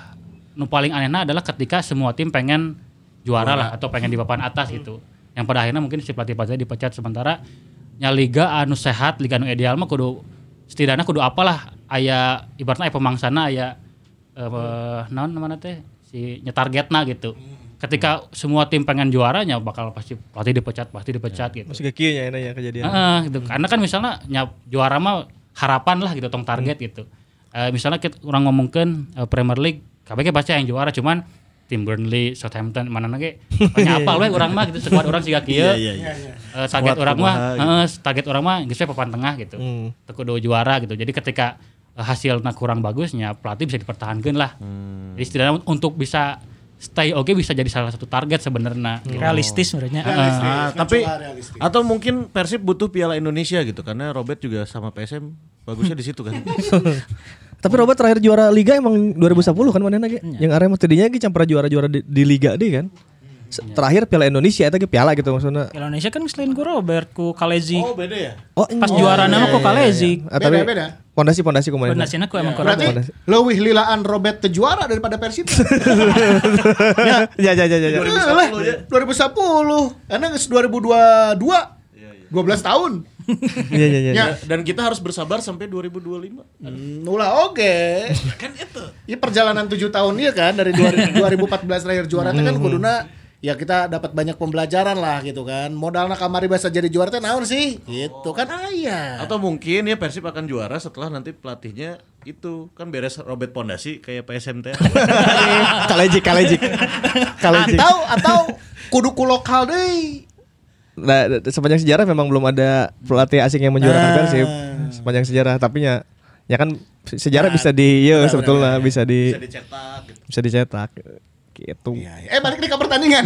nu paling anehnya adalah ketika semua tim pengen juara lah atau pengen di papan atas gitu. Yang pada akhirnya mungkin si pelatih-pelatih dipecat sementara nya liga anu sehat, liga anu ideal mah kudu setidaknya kudu apalah aya ibaratnya aya pemangsana aya eh naon namanya teh si nyetargetna gitu. Ketika semua tim pengen juaranya bakal pasti pelatih dipecat, pasti dipecat gitu. masih kekieu nya ya kejadian. Heeh, gitu. Karena kan misalnya nya juara mah harapan lah gitu tong target gitu. Eh, misalnya kita orang ngomongkan eh, Premier League, KBG pasti yang juara cuman tim Burnley, Southampton mana lagi banyak apa we orang mah gitu sekuat orang siga kieu. Eh, target orang mah heeh, target orang mah geus we papan tengah gitu. Hmm. Teu kudu juara gitu. Jadi ketika hasilnya kurang bagusnya pelatih bisa dipertahankan lah. Jadi setidaknya untuk bisa stay oke bisa jadi salah satu target sebenarnya. gitu. Realistis menurutnya. Ah, tapi Mencoba realistis. atau mungkin Persib butuh Piala Indonesia gitu karena Robert juga sama PSM bagusnya di situ kan. Tapi Robert terakhir juara liga emang 2010 kan mana lagi? Yang Arema tadinya ge campur juara-juara di, di liga deh kan. Se- Terakhir Piala Indonesia ge piala gitu maksudnya. Piala Indonesia kan selain ku Robert ku Kalezi. oh, beda ya? Oh, Pas juara nama ku Kalezi. Ah, tapi Beda, beda. Pondasi-pondasi kumaha. Pondasina ku emang ku Berarti Robert. leuwih lilaan Robert teu juara daripada Persib. Ya ya ya ya. ya. Lah, 2010. Karena geus 2022. 12 tahun. Iya iya iya. Ya. Dan kita harus bersabar sampai 2025. Hmm, ulah oke. kan itu. Ya perjalanan 7 tahun dia kan dari 2000 2014 terakhir juara kan kuduna ya kita dapat banyak pembelajaran lah gitu kan. Modalna kamari bahasa jadi juara teh naon sih? Gitu kan aya. Atau mungkin ya Persib akan juara setelah nanti pelatihnya itu kan beres Robert Pondasi kayak PSM teh. Kalejik kalejik. Kalejik. Atau atau kudu ku lokal deui. Nah, sepanjang sejarah memang belum ada pelatih asing yang menjuarakan Ah. Persib sepanjang sejarah. Tapi ya Ya kan sejarah bisa di ya sebetulnya bisa di Bisa dicetak gitu. bisa dicetak gitu. Iya, iya. Eh balik nih ke pertandingan.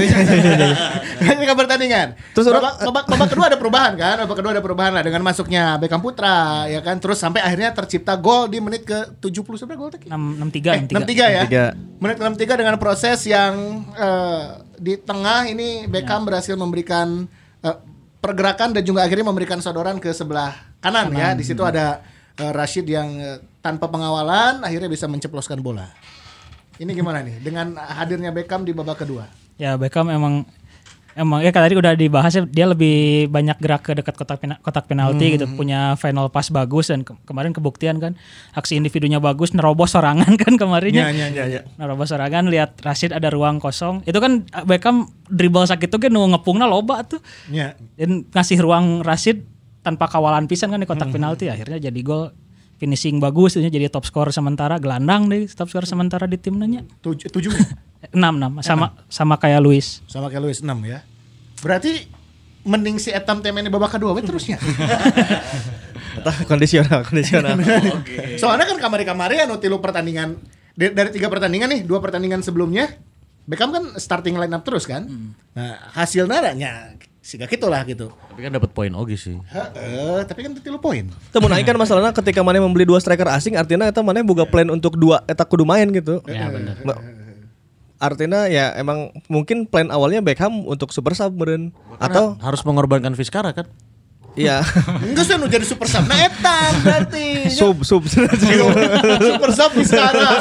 balik ke pertandingan. Terus babak, babak, babak kedua ada perubahan kan? Babak kedua ada perubahan lah dengan masuknya Beckham Putra ya kan. Terus sampai akhirnya tercipta gol di menit ke 70 seberapa gol tadi? 6 63 Eh, 63 ya. 63. Menit 63 dengan proses yang eh, di tengah ini Beckham berhasil memberikan eh, pergerakan dan juga akhirnya memberikan sodoran ke sebelah kanan, ya. Di situ ada eh, Rashid yang eh, tanpa pengawalan akhirnya bisa menceploskan bola. Ini gimana nih dengan hadirnya Beckham di babak kedua? Ya Beckham emang emang ya tadi udah dibahas ya dia lebih banyak gerak ke dekat kotak pena- kotak penalti gitu. Punya final pass bagus dan ke- kemarin kebuktian kan aksi individunya bagus nerobos sorangan kan kemarinnya ya, ya. nerobos sorangan lihat Rashid ada ruang kosong. Itu kan Beckham dribble sakit tuh kan ngepungna loba tuh. Ya. dan ngasih ruang Rashid tanpa kawalan pisan kan di kotak penalti akhirnya jadi gol. Finishing bagus jadi top skor sementara gelandang deh top skor sementara di timnya. Tujuh, tujuh enam enam sama sama kayak Luis sama kayak Luis 6 ya. Berarti mending si Etam temen di babak kedua we terusnya. Kondisional, kondisional. Soalnya kan kamari-kamari anu tilu pertandingan dari, dari tiga pertandingan nih, dua pertandingan sebelumnya Beckham kan starting line up terus kan. Nah, hasilnya nya sih gitu lah gitu. Tapi kan dapat poin oke sih. Heeh, tapi kan tilu poin. Temun aing kan masalahnya ketika mana membeli dua striker asing artinya eta mana boga plan untuk dua eta kudu main gitu. Ya benar. Artinya ya emang mungkin plan awalnya Beckham untuk super sub meureun atau harus mengorbankan Fiskara kan? iya Enggak sih nu jadi super sub. Nah, Etam berarti. sub sub super sub sekarang.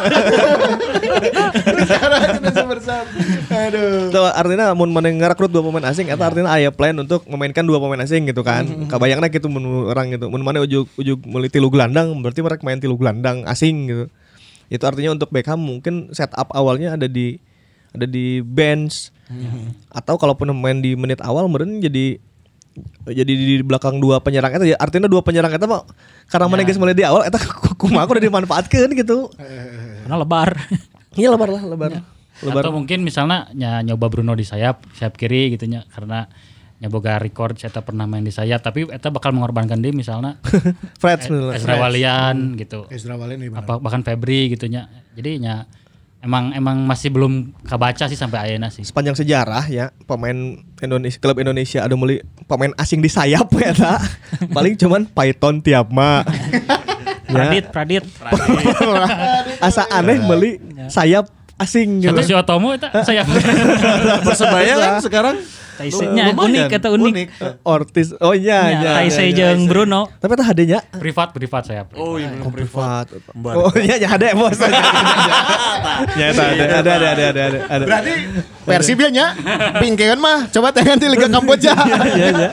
sekarang kita super sub. Aduh. Tuh, artinya mun mana ngerekrut dua pemain asing eta artinya aya plan untuk memainkan dua pemain asing gitu kan. Kabayangna gitu mun orang gitu. Mun mana ujug meuli tilu gelandang berarti mereka main tilu gelandang asing gitu. Itu artinya untuk Beckham mungkin setup awalnya ada di ada di bench atau kalaupun main di menit awal meureun jadi jadi di belakang dua penyerang eta ya artinya dua penyerang eta mah karena mana geus mulai di awal eta kumaha udah dimanfaatkeun gitu. karena lebar Iya lebar lah lebar. Lebar. Atau mungkin misalnya ny- nyoba Bruno di sayap, sayap kiri gitu nya karena nyoba record saya pernah main di sayap tapi eta bakal mengorbankan dia misalnya Fred Ezra Walian gitu. Ezra Walian benar. Apa bahkan Febri gitu nya. Jadi nya emang emang masih belum kebaca sih sampai ayeuna sih. sepanjang sejarah ya pemain Indonesia klub Indonesia ada mulai pemain asing di sayap ya ta. paling cuman Python Tiapma Pradit Pradit. Asa aneh beli sayap asing gitu. Satu si Otomo eta saya Persebaya kan sekarang Taisenya unik kata unik. unik. Ortis. Oh iya iya. iya Taise iya, jeung Bruno. Tapi tah HD-nya privat privat saya. Privat. Oh iya oh, privat. Oh iya ya HD bos. Ya ada ada ada ada ada ada. Berarti dia nya pingkean mah coba teh di Liga Kamboja. Iya iya.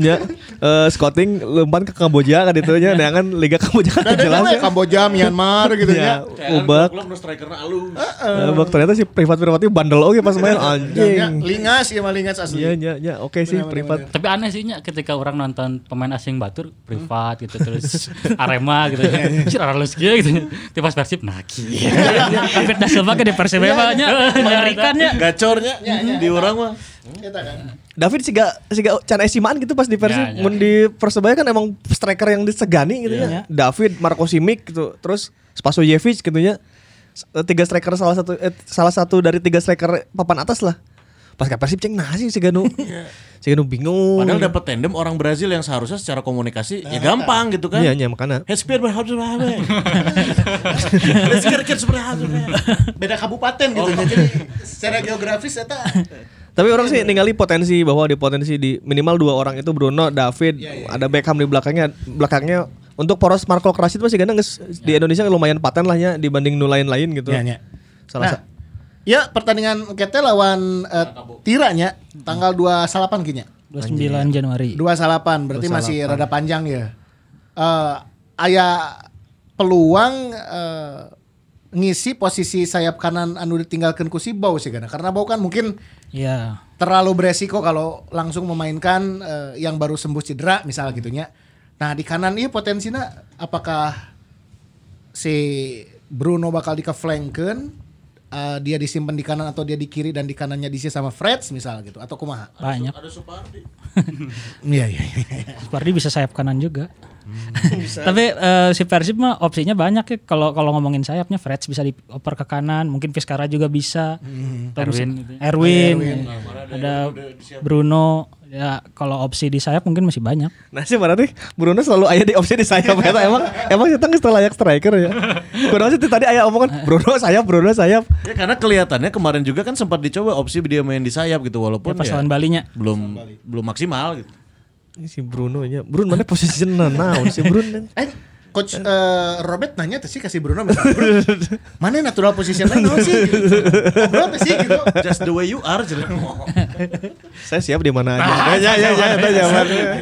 Ya, uh, scouting lempan ke Kamboja kan itu nya, nah kan Liga Kamboja kan jelas ya. Kamboja, Myanmar gitu ya. Ubak. Belum strikerna alus. Heeh. Ubak ternyata si privat privatnya bandel oke pas main anjing. Lingas ya mah lingas asli. Iya, iya, iya, oke sih privat. Tapi aneh sih nya ketika orang nonton pemain asing batur privat gitu terus Arema gitu. Anjir aralus kieu gitu. Tipe pas Persib nah kieu. David da Silva ke di Persebaya nya mengerikan ya Gacornya di orang mah. Kita kan. David sih gak sih gak can esimaan gitu pas di Persib. Ya, ya. Mun di Persebaya kan emang striker yang disegani gitu ya. David, Marco Simic gitu. Terus Spasojevic gitu ya. Tiga striker salah satu eh, salah satu dari tiga striker papan atas lah. Pas ke Persib ceng sih si Ganu. si Ganu bingung. Padahal dapat tandem orang Brazil yang seharusnya secara komunikasi ya gampang gitu kan. Iya, iya makanya. Berharap berapa? Kira-kira seperti apa? Beda kabupaten gitu. Jadi secara geografis eta Tapi orang sih ningali potensi bahwa di potensi di minimal dua orang itu Bruno, David, ada Beckham di belakangnya. Belakangnya untuk poros Marco Rashid masih gana geus di Indonesia lumayan paten lah ya dibanding nu lain-lain gitu. Iya, iya. Salah Nah, ya pertandingan kita lawan eh, Tiranya tanggal 28 kinya. 29 Januari. 28 berarti masih rada panjang ya. Eh aya peluang eh, ngisi posisi sayap kanan anu ditinggalkan ku si Bau sih karena karena Bau kan mungkin ya. terlalu beresiko kalau langsung memainkan eh, yang baru sembuh cedera misal gitunya. Nah di kanan ini potensinya apakah si Bruno bakal dikeflankkan eh, dia disimpan di kanan atau dia di kiri dan di kanannya diisi sama Freds misal gitu atau kumaha? banyak Ada Supardi. Iya iya. iya. Supardi bisa sayap kanan juga Tapi eh, si Persib mah opsinya banyak ya. Kalau kalau ngomongin sayapnya Freds bisa dioper ke kanan, mungkin Vizcara juga bisa. Terus Erwin gitu ya. Erwin, ada Bruno. Ya kalau opsi di sayap mungkin masih banyak. Nah sih berarti Bruno selalu ayah di opsi di sayap eta emang emang kita nggak layak striker ya. Kurang sih tadi ayah omongan Bruno sayap Bruno sayap. Ya karena kelihatannya kemarin juga kan sempat dicoba opsi dia main di sayap gitu walaupun Ya, pas ya lawan Balinya. belum belum maksimal gitu. Ini si Bruno nya. Bruno mana posisi naon si Bruno. Eh, coach eh, Robert nanya tuh sih kasih Bruno misalnya, "Bro, mana natural positionnya no sih? Gitu. Ngobrol sih gitu. Just the way you are jadi. Saya siap di mana aja. Ya ya ya ya.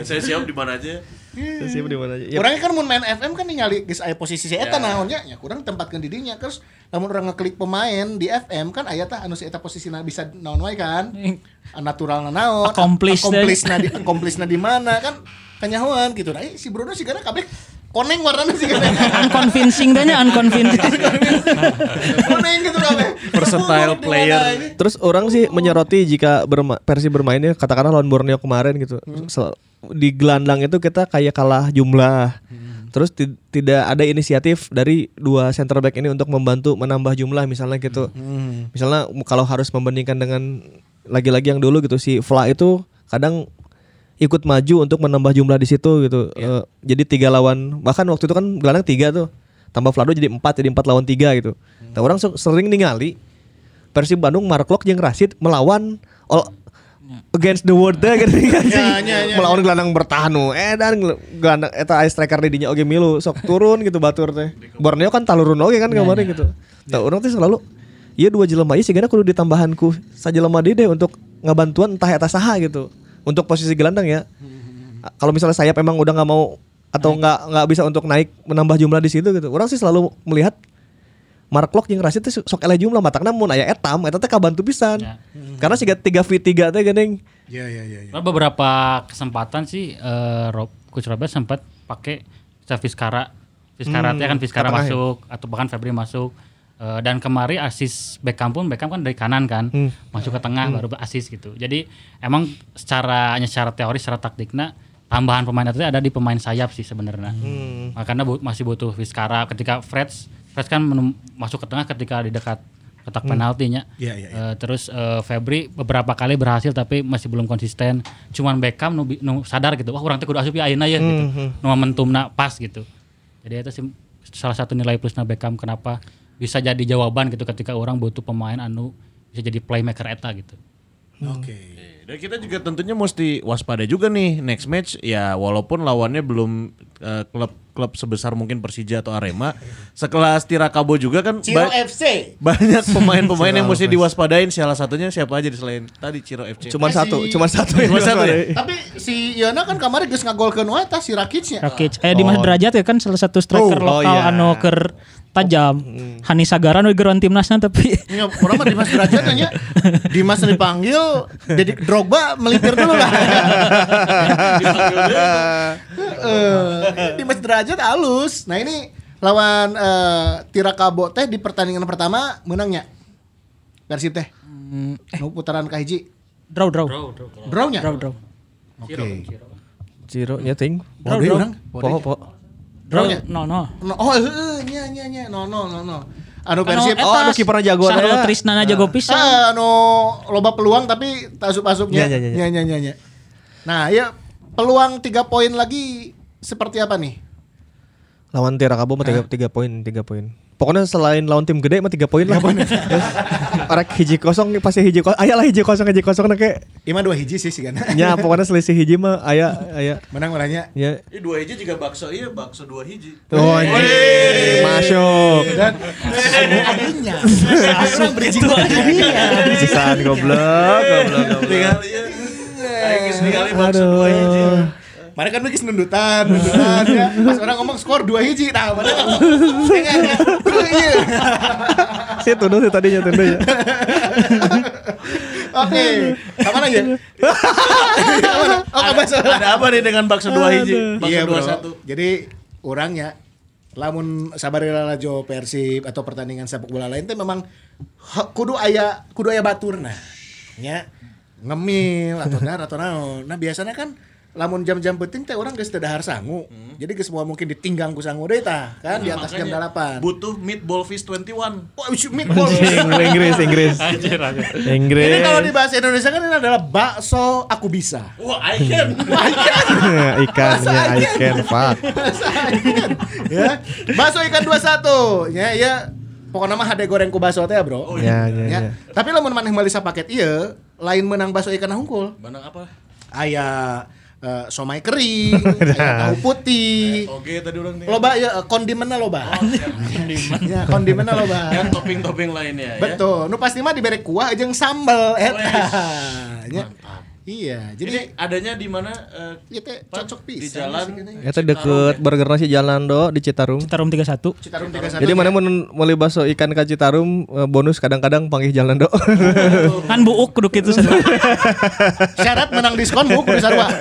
Saya siap di mana aja. Saya siap di mana aja. Ya, Orangnya kan mun main FM kan ningali geus aya posisi saya eta naonnya ya kurang tempatkeun di dinya terus lamun orang ngeklik pemain di FM kan aya tah anu si eta posisina bisa naon wae kan natural naon Accomplish accomplish na di accomplish na di mana kan kanyahoan gitu nah eh, si Bruno sih karena kabeh koneng warnanya sih kan Unconvincing dah nya unconvincing. koneng gitu kabeh Versatile player. Terus orang sih menyoroti jika berma Persib bermainnya katakanlah lawan Borneo kemarin gitu. Sel- Di gelandang itu kita kayak kalah jumlah. Terus ti- tidak ada inisiatif dari dua center back ini untuk membantu menambah jumlah misalnya gitu. Misalnya kalau harus membandingkan dengan lagi-lagi yang dulu gitu si Fla itu kadang ikut maju untuk menambah jumlah di situ gitu. Eh, jadi tiga lawan bahkan waktu itu kan gelandang tiga tuh. Tambah Vlado jadi empat jadi empat lawan tiga gitu. Nah, orang se- sering ningali Persib Bandung Mark Lok jeung Rashid melawan all against the world teh gitu kan sih. Ya, ya, ya, melawan gelandang bertahan nu eh dan gel- gelandang eta aya striker di dinya oge milu sok turun gitu batur teh. Borneo kan talurun oge kan kemarin gitu. Nah, orang tuh selalu Iya dua jelema ieu sigana kudu ditambahanku sajelema deui deh untuk ngabantuan entah eta saha gitu. Untuk posisi gelandang ya. Kalau misalnya sayap emang udah nggak mau atau nggak nggak bisa untuk naik menambah jumlah di situ gitu. Orang sih selalu melihat Mark Lok yang Rashid teh sok eleh jumlah matakna mun aya etam eta teh kabantu pisan. Ya. Karena siga 3 v 3 teh geuning. ya ya ya ya Beberapa kesempatan sih eh, Rob, Coach Robert sempat pakai Vizcara. Vizcara Hmm, teh kan ya? masuk atau bahkan Febri masuk. Eh, dan kemari asis Beckham pun Beckham kan dari kanan kan Hmm. masuk ke tengah baru asis gitu. Jadi emang secara hanya secara teori secara taktiknya tambahan pemain itu ada di pemain sayap sih sebenarnya. Hmm. Nah, Karena bu- masih butuh Vizcara ketika Freds Freds kan masuk ke tengah ketika di dekat kotak penaltinya. Iya, iya, iya. Eh, terus eh, Febri beberapa kali berhasil tapi masih belum konsisten. Cuman Beckham nu, nu sadar gitu, wah orang teh kudu asup ya ayeuna ya gitu. Nu momentumna pas gitu. Jadi itu sih salah satu nilai plusnya Beckham kenapa bisa jadi jawaban gitu ketika orang butuh pemain anu bisa jadi playmaker eta gitu. oke Dan kita juga tentunya mesti waspada juga nih next match ya walaupun lawannya belum eh, klub klub sebesar mungkin Persija atau Arema sekelas Tirakabo juga kan Ciro ba- FC banyak pemain-pemain yang mesti diwaspadain salah satunya siapa aja di selain tadi Ciro FC. Cuman Eh, satu, si- cuman satu yang Cuma satu ya? tapi si Yona kan kemarin geus ngagolkeun wae tah si Rakicnya Rakic. Eh Dimas Derajat ya kan salah satu striker Oh, lokal iya. anu keur tajam. Hani Sagaran we geron timnasna tapi Ya, orang mah Dimas derajat nanya. Dimas dipanggil jadi Drogba melipir dulu lah. Eh, Dimas derajat halus. Nah ini lawan eh, Tirakabo teh di pertandingan pertama menangnya Persib teh. Nu putaran kahiji draw draw. drawnya Draw. Draw. oke. Ciro nyeting. Draw, draw. Orang. Po po. drawnya No no. No, oh heeh nya nya nya no no no no anu Persib Oh, anu kiperna jago Sarwo teh. Trisnana jago pisan. Ah, anu loba peluang tapi tak asup-asupnya. Ya, ya, ya, ya. Ya, ya, ya, ya. Nah, ya peluang tiga poin lagi seperti apa nih? Lawan Tirakabo mah tiga, tiga poin, tiga poin. Pokoknya selain lawan tim gede mah tiga poin lah. Arek hiji kosong pasti hiji kosong. Aya lah hiji kosong hiji kosong kayak Ima dua hiji sih sih kan. nya pokoknya selisih hiji mah aya aya Menang orangnya. ya. Ini dua hiji juga bakso iya bakso dua hiji. Oh, anjing. masuk. Dan adanya. Orang berizin adanya. Sisan goblok, goblok, goblok. Tinggal iya. Ayo sekali bakso dua hiji. Mana kan lagi nundutan, nundutan ya. Pas orang ngomong skor dua hiji, nah mana kan? Iya. Si tunduh sih tadinya tunduh ya. Oke, ke mana ya? Ke mana? Oh, ke bakso. Ada apa nih dengan bakso dua hiji? Bakso Iya dua satu. Jadi orangnya lamun sabarila lajo Persib atau pertandingan sepak bola lain teh memang kudu aya kudu aya baturna. Ya. Ngemil atau dar atau naon. Nah, biasanya kan lamun jam-jam penting teh orang geus teu dahar sangu. Jadi geus semua mungkin ditinggang ku sangu deui tah, kan di atas jam Makanya 8. Butuh meatball fish 21. Wah, ush, meatball. Inggris, Inggris. Anjir, anjir. Inggris. Ini kalau di bahasa Indonesia kan ini adalah bakso aku bisa. Wah, I can. ikannya ikan fuck. ya. Bakso ikan 21. Ya, ya. Pokoknya mah hade goreng ku bakso teh, Bro. Ya, ya, Ya. ya. Tapi lamun maneh meuli paket ieu, lain menang bakso ikan hungkul. Banang apa? Aya eh, somai kering, aya tahu putih. Oke, tadi orang nih. Loba ya kondimennya loba. ya, kondimennya loba. Dan topping-topping lainnya ya. Betul. Nu pasti mah diberi kuah jeung sambel eta. Ya. Iya, Jadi jadi adanya di mana? eh, Pak? cocok Di pisan. jalan. Eta deket burger nasi jalan do di Citarum. Citarum 31. Citarum 31. Jadi mana mau meuli bakso ikan ka Citarum eh, bonus kadang-kadang panggil jalan do. Kan buuk kudu kitu syarat menang diskon bu kudu sarua.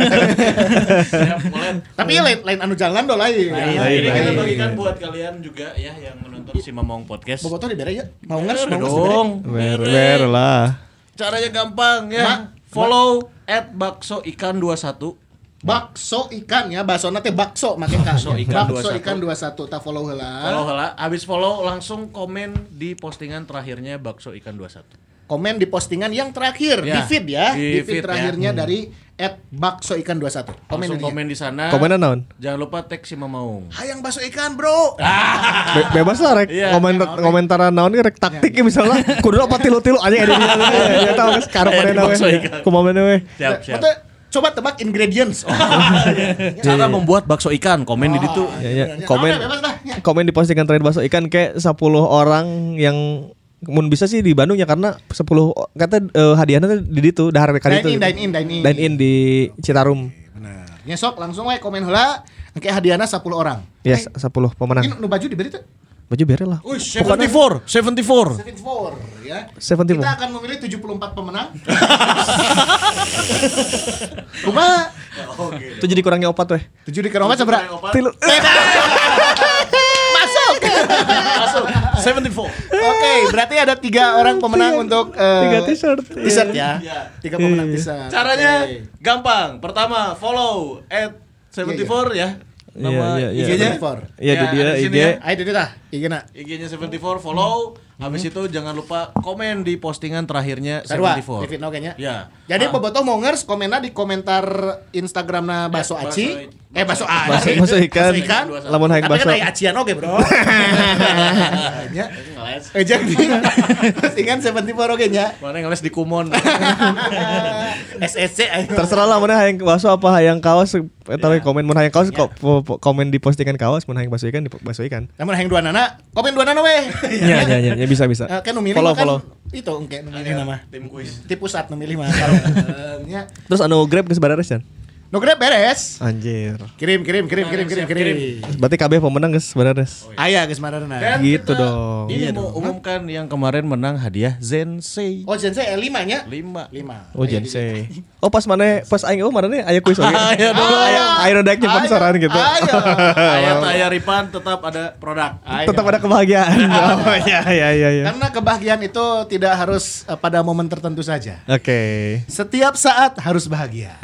Boleh. Tapi ya lain, lain anu jalan do lain. Ya. ini kita bagikan buat kalian juga ya yang menonton si Mamong Podcast. Bobotoh dibere ya. Mau ngers, mau ngers dong. Ber ber lah. Caranya gampang ya. Follow at bakso ikan 21. Bakso ikan ya, bakso teh bakso make ka. Bakso ikan bakso 21. ikan 21 tak follow heula. Follow lah, habis follow langsung komen di postingan terakhirnya bakso ikan 21. Komen di postingan yang terakhir Ya, di feed ya, di di, feed feed ya. terakhirnya dari at bakso ikan 21. Komen Langsung di komen di sana. Komenan naon? Jangan lupa tag si Mamaung. Hayang bakso ikan, Bro. Be- bebas lah rek Iya. komentar komentaran naon ge rek taktiknya misalnya kudu apa tilu-tilu aja ada dia. Ya tahu geus karep Kayak di mana we. Kumaha. Siap, siap. Mata, coba tebak ingredients. Oh, Cara membuat bakso ikan, komen di situ. Ya, ya. Komen. Komen. Ya. komen di postingan terakhir bakso ikan kayak 10 orang yang mun bisa sih di Bandung ya karena 10 kata eh, hadiahnya tuh di ditu dahar kali itu. Dine in, dine in, dine in. Dine in di Citarum. Benar. Nyesok langsung we komen heula, engke hadiahna 10 orang. Yes, 10 Ini pemenang. nu baju diberi tuh. Baju bere lah. Uy, 74, 74. 74 ya. 74. Kita akan memilih 74 pemenang. Kuma Itu jadi kurangnya opat weh. 7 di keromah sabra. Tilu. Masuk. Masuk. 74. Oke, berarti ada tiga orang pemenang untuk eh, tiga t-shirt. T-shirt ya. Iya. Tiga pemenang t-shirt. Caranya Oke. gampang. Pertama, follow at 74 ya. Nama Iya, iya, iya. IG-nya. 74. Iya, Ya, di dia IG. ya. Ayo itu dah. IG na. IG-nya 74 follow. Habis itu jangan lupa komen di postingan terakhirnya Sarua, 74. David Nogenya. Ya. Jadi Ah. bobotoh mau ngers komennya di komentar Instagramna Baso Ya, Aci. Baso- Eh Baso Baso- Aci. baso ikan. Baso ikan. Lamun hayang Tapi kan baso. acian oge, Bro. Ya. Eh jadi postingan 74 oge nya. Mana yang les di Kumon. SSC ayo. Terserah lah mana hayang bakso apa hayang kaos eta we komen mun hayang kaos ko- po- po- komen di postingan kaos mun hayang bakso ikan di bakso ikan. Namun hayang dua nana, komen dua nana weh. Iya iya iya ya, bisa bisa. Eh, kan milih Follow kan follow. itu engke nu milih nama. Tim kuis. Di pusat nu milih mah. Eh, nya. Terus anu Grab geus beres kan? Nu grab beres. Anjir. Kirim kirim kirim kirim kirim siap, kirim. Berarti KB pemenang geus beres. Aya geus marana. Dan Gitu kita dong. Ini mau umumkan yang kemarin menang hadiah Zensei Oh, Sensei L5 nya? 5. 5. Oh Jensei. Oh pas mana pas aing oh mana nih aya kuis oge. Ayo dulu, ayo. Ayo daek sponsoran gitu. Ayo. Ayat Ayah Ripan tetap ada produk. Tetap ada kebahagiaan. Oh iya iya iya iya. Karena kebahagiaan itu tidak harus eh, pada momen tertentu saja. Oke. Setiap saat harus bahagia.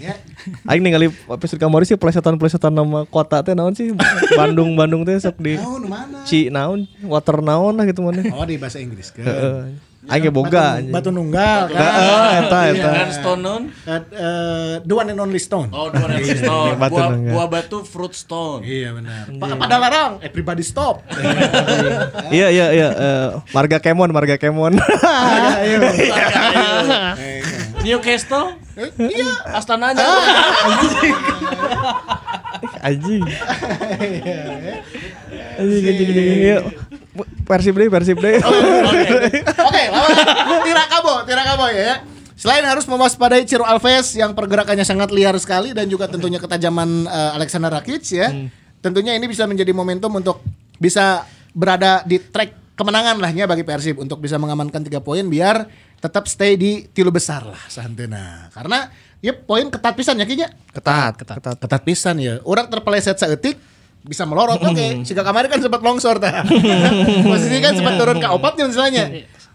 Ya. Aing ningali episode kamari sih plesetan-plesetan nama kota teh naon sih? Bandung Bandung teh sok di Oh, nu mana? Ci naon, water naon lah gitu mana. Oh, di bahasa Inggris kan. Heeh. Aing ge boga. Batu, batu nunggal kan. Heeh, eta eta. Dan stone non? Eh, the one and only stone. Oh, dua dari stone. Batu Buah, nangga. buah batu fruit stone. Iya benar. Pa pada larang, everybody stop. Iya iya iya eh, marga Kemon, marga Kemon. Ayo. Newcastle? Iya. Astananya. Anjing. Anjing anjing anjing. Iya. Persib deh, Persib deh. Oke, lawan Tirakabo, Tirakabo ya. Selain harus mewaspadai Ciro Alves yang pergerakannya sangat liar sekali dan juga tentunya ketajaman eh, Alexander Rakic ya. Tentunya ini bisa menjadi momentum untuk bisa berada di track kemenangan lahnya bagi Persib untuk bisa mengamankan tiga poin biar tetap stay di tilu besar lah Santena. Karena ya poin ketat pisan ya kayaknya. Ketat, ketat. Ketat pisan ya. Orang terpeleset seetik bisa melorot oke. Jika kemarin kan sempat longsor tah. Posisi kan sempat turun ke opat nih misalnya.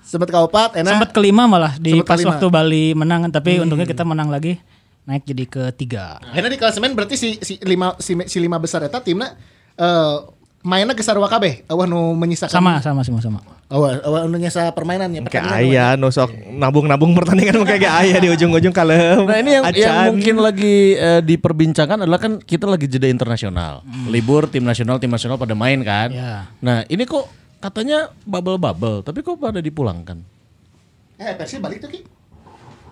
Sempat ke opat enak. Sempat kelima malah di Sempat pas kelima. waktu Bali menang tapi untungnya kita menang lagi. naik jadi ketiga. Akhirnya di klasemen berarti si si lima si, si lima besar eta timna eh mainnya ke sarua kabeh. Awah nu menyisakan Sama sama semua sama. Awah awah nu nyisa permainannya Kayak ayah nusok nabung-nabung pertandingan kayak ayah di ujung-ujung kalem. Nah ini yang, yang mungkin lagi eh, diperbincangkan adalah kan kita lagi jeda internasional, libur tim nasional tim nasional pada main kan. Ya. Nah ini kok katanya bubble bubble, tapi kok pada dipulangkan? Eh Persib balik tuh Ki.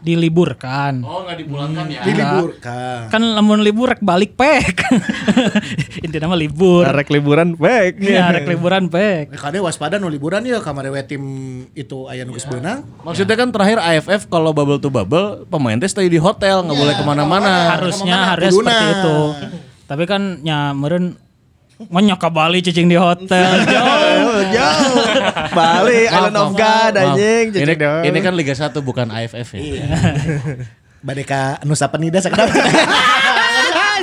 Diliburkan. Oh nggak dipulangkan ya? Diliburkan. Kan lamun libur rek balik pek. Intinya mah libur. Rek liburan baik. Ya rek liburan pek. Eh, Kade waspada nu liburan ya kamari we tim itu aya nu geus beunang. Maksudnya kan terakhir AFF kalau bubble to bubble pemain teh stay di hotel nggak boleh ke mana-mana. Harusnya harusnya Kuduna. seperti itu. Tapi kan nya meureun ngonyak ke Bali cicing di hotel. Jauh. Jauh. Bali Island of God anjing. Ini, ini kan Liga 1 bukan AFF ya. Bade ka Nusa Penida sakedap.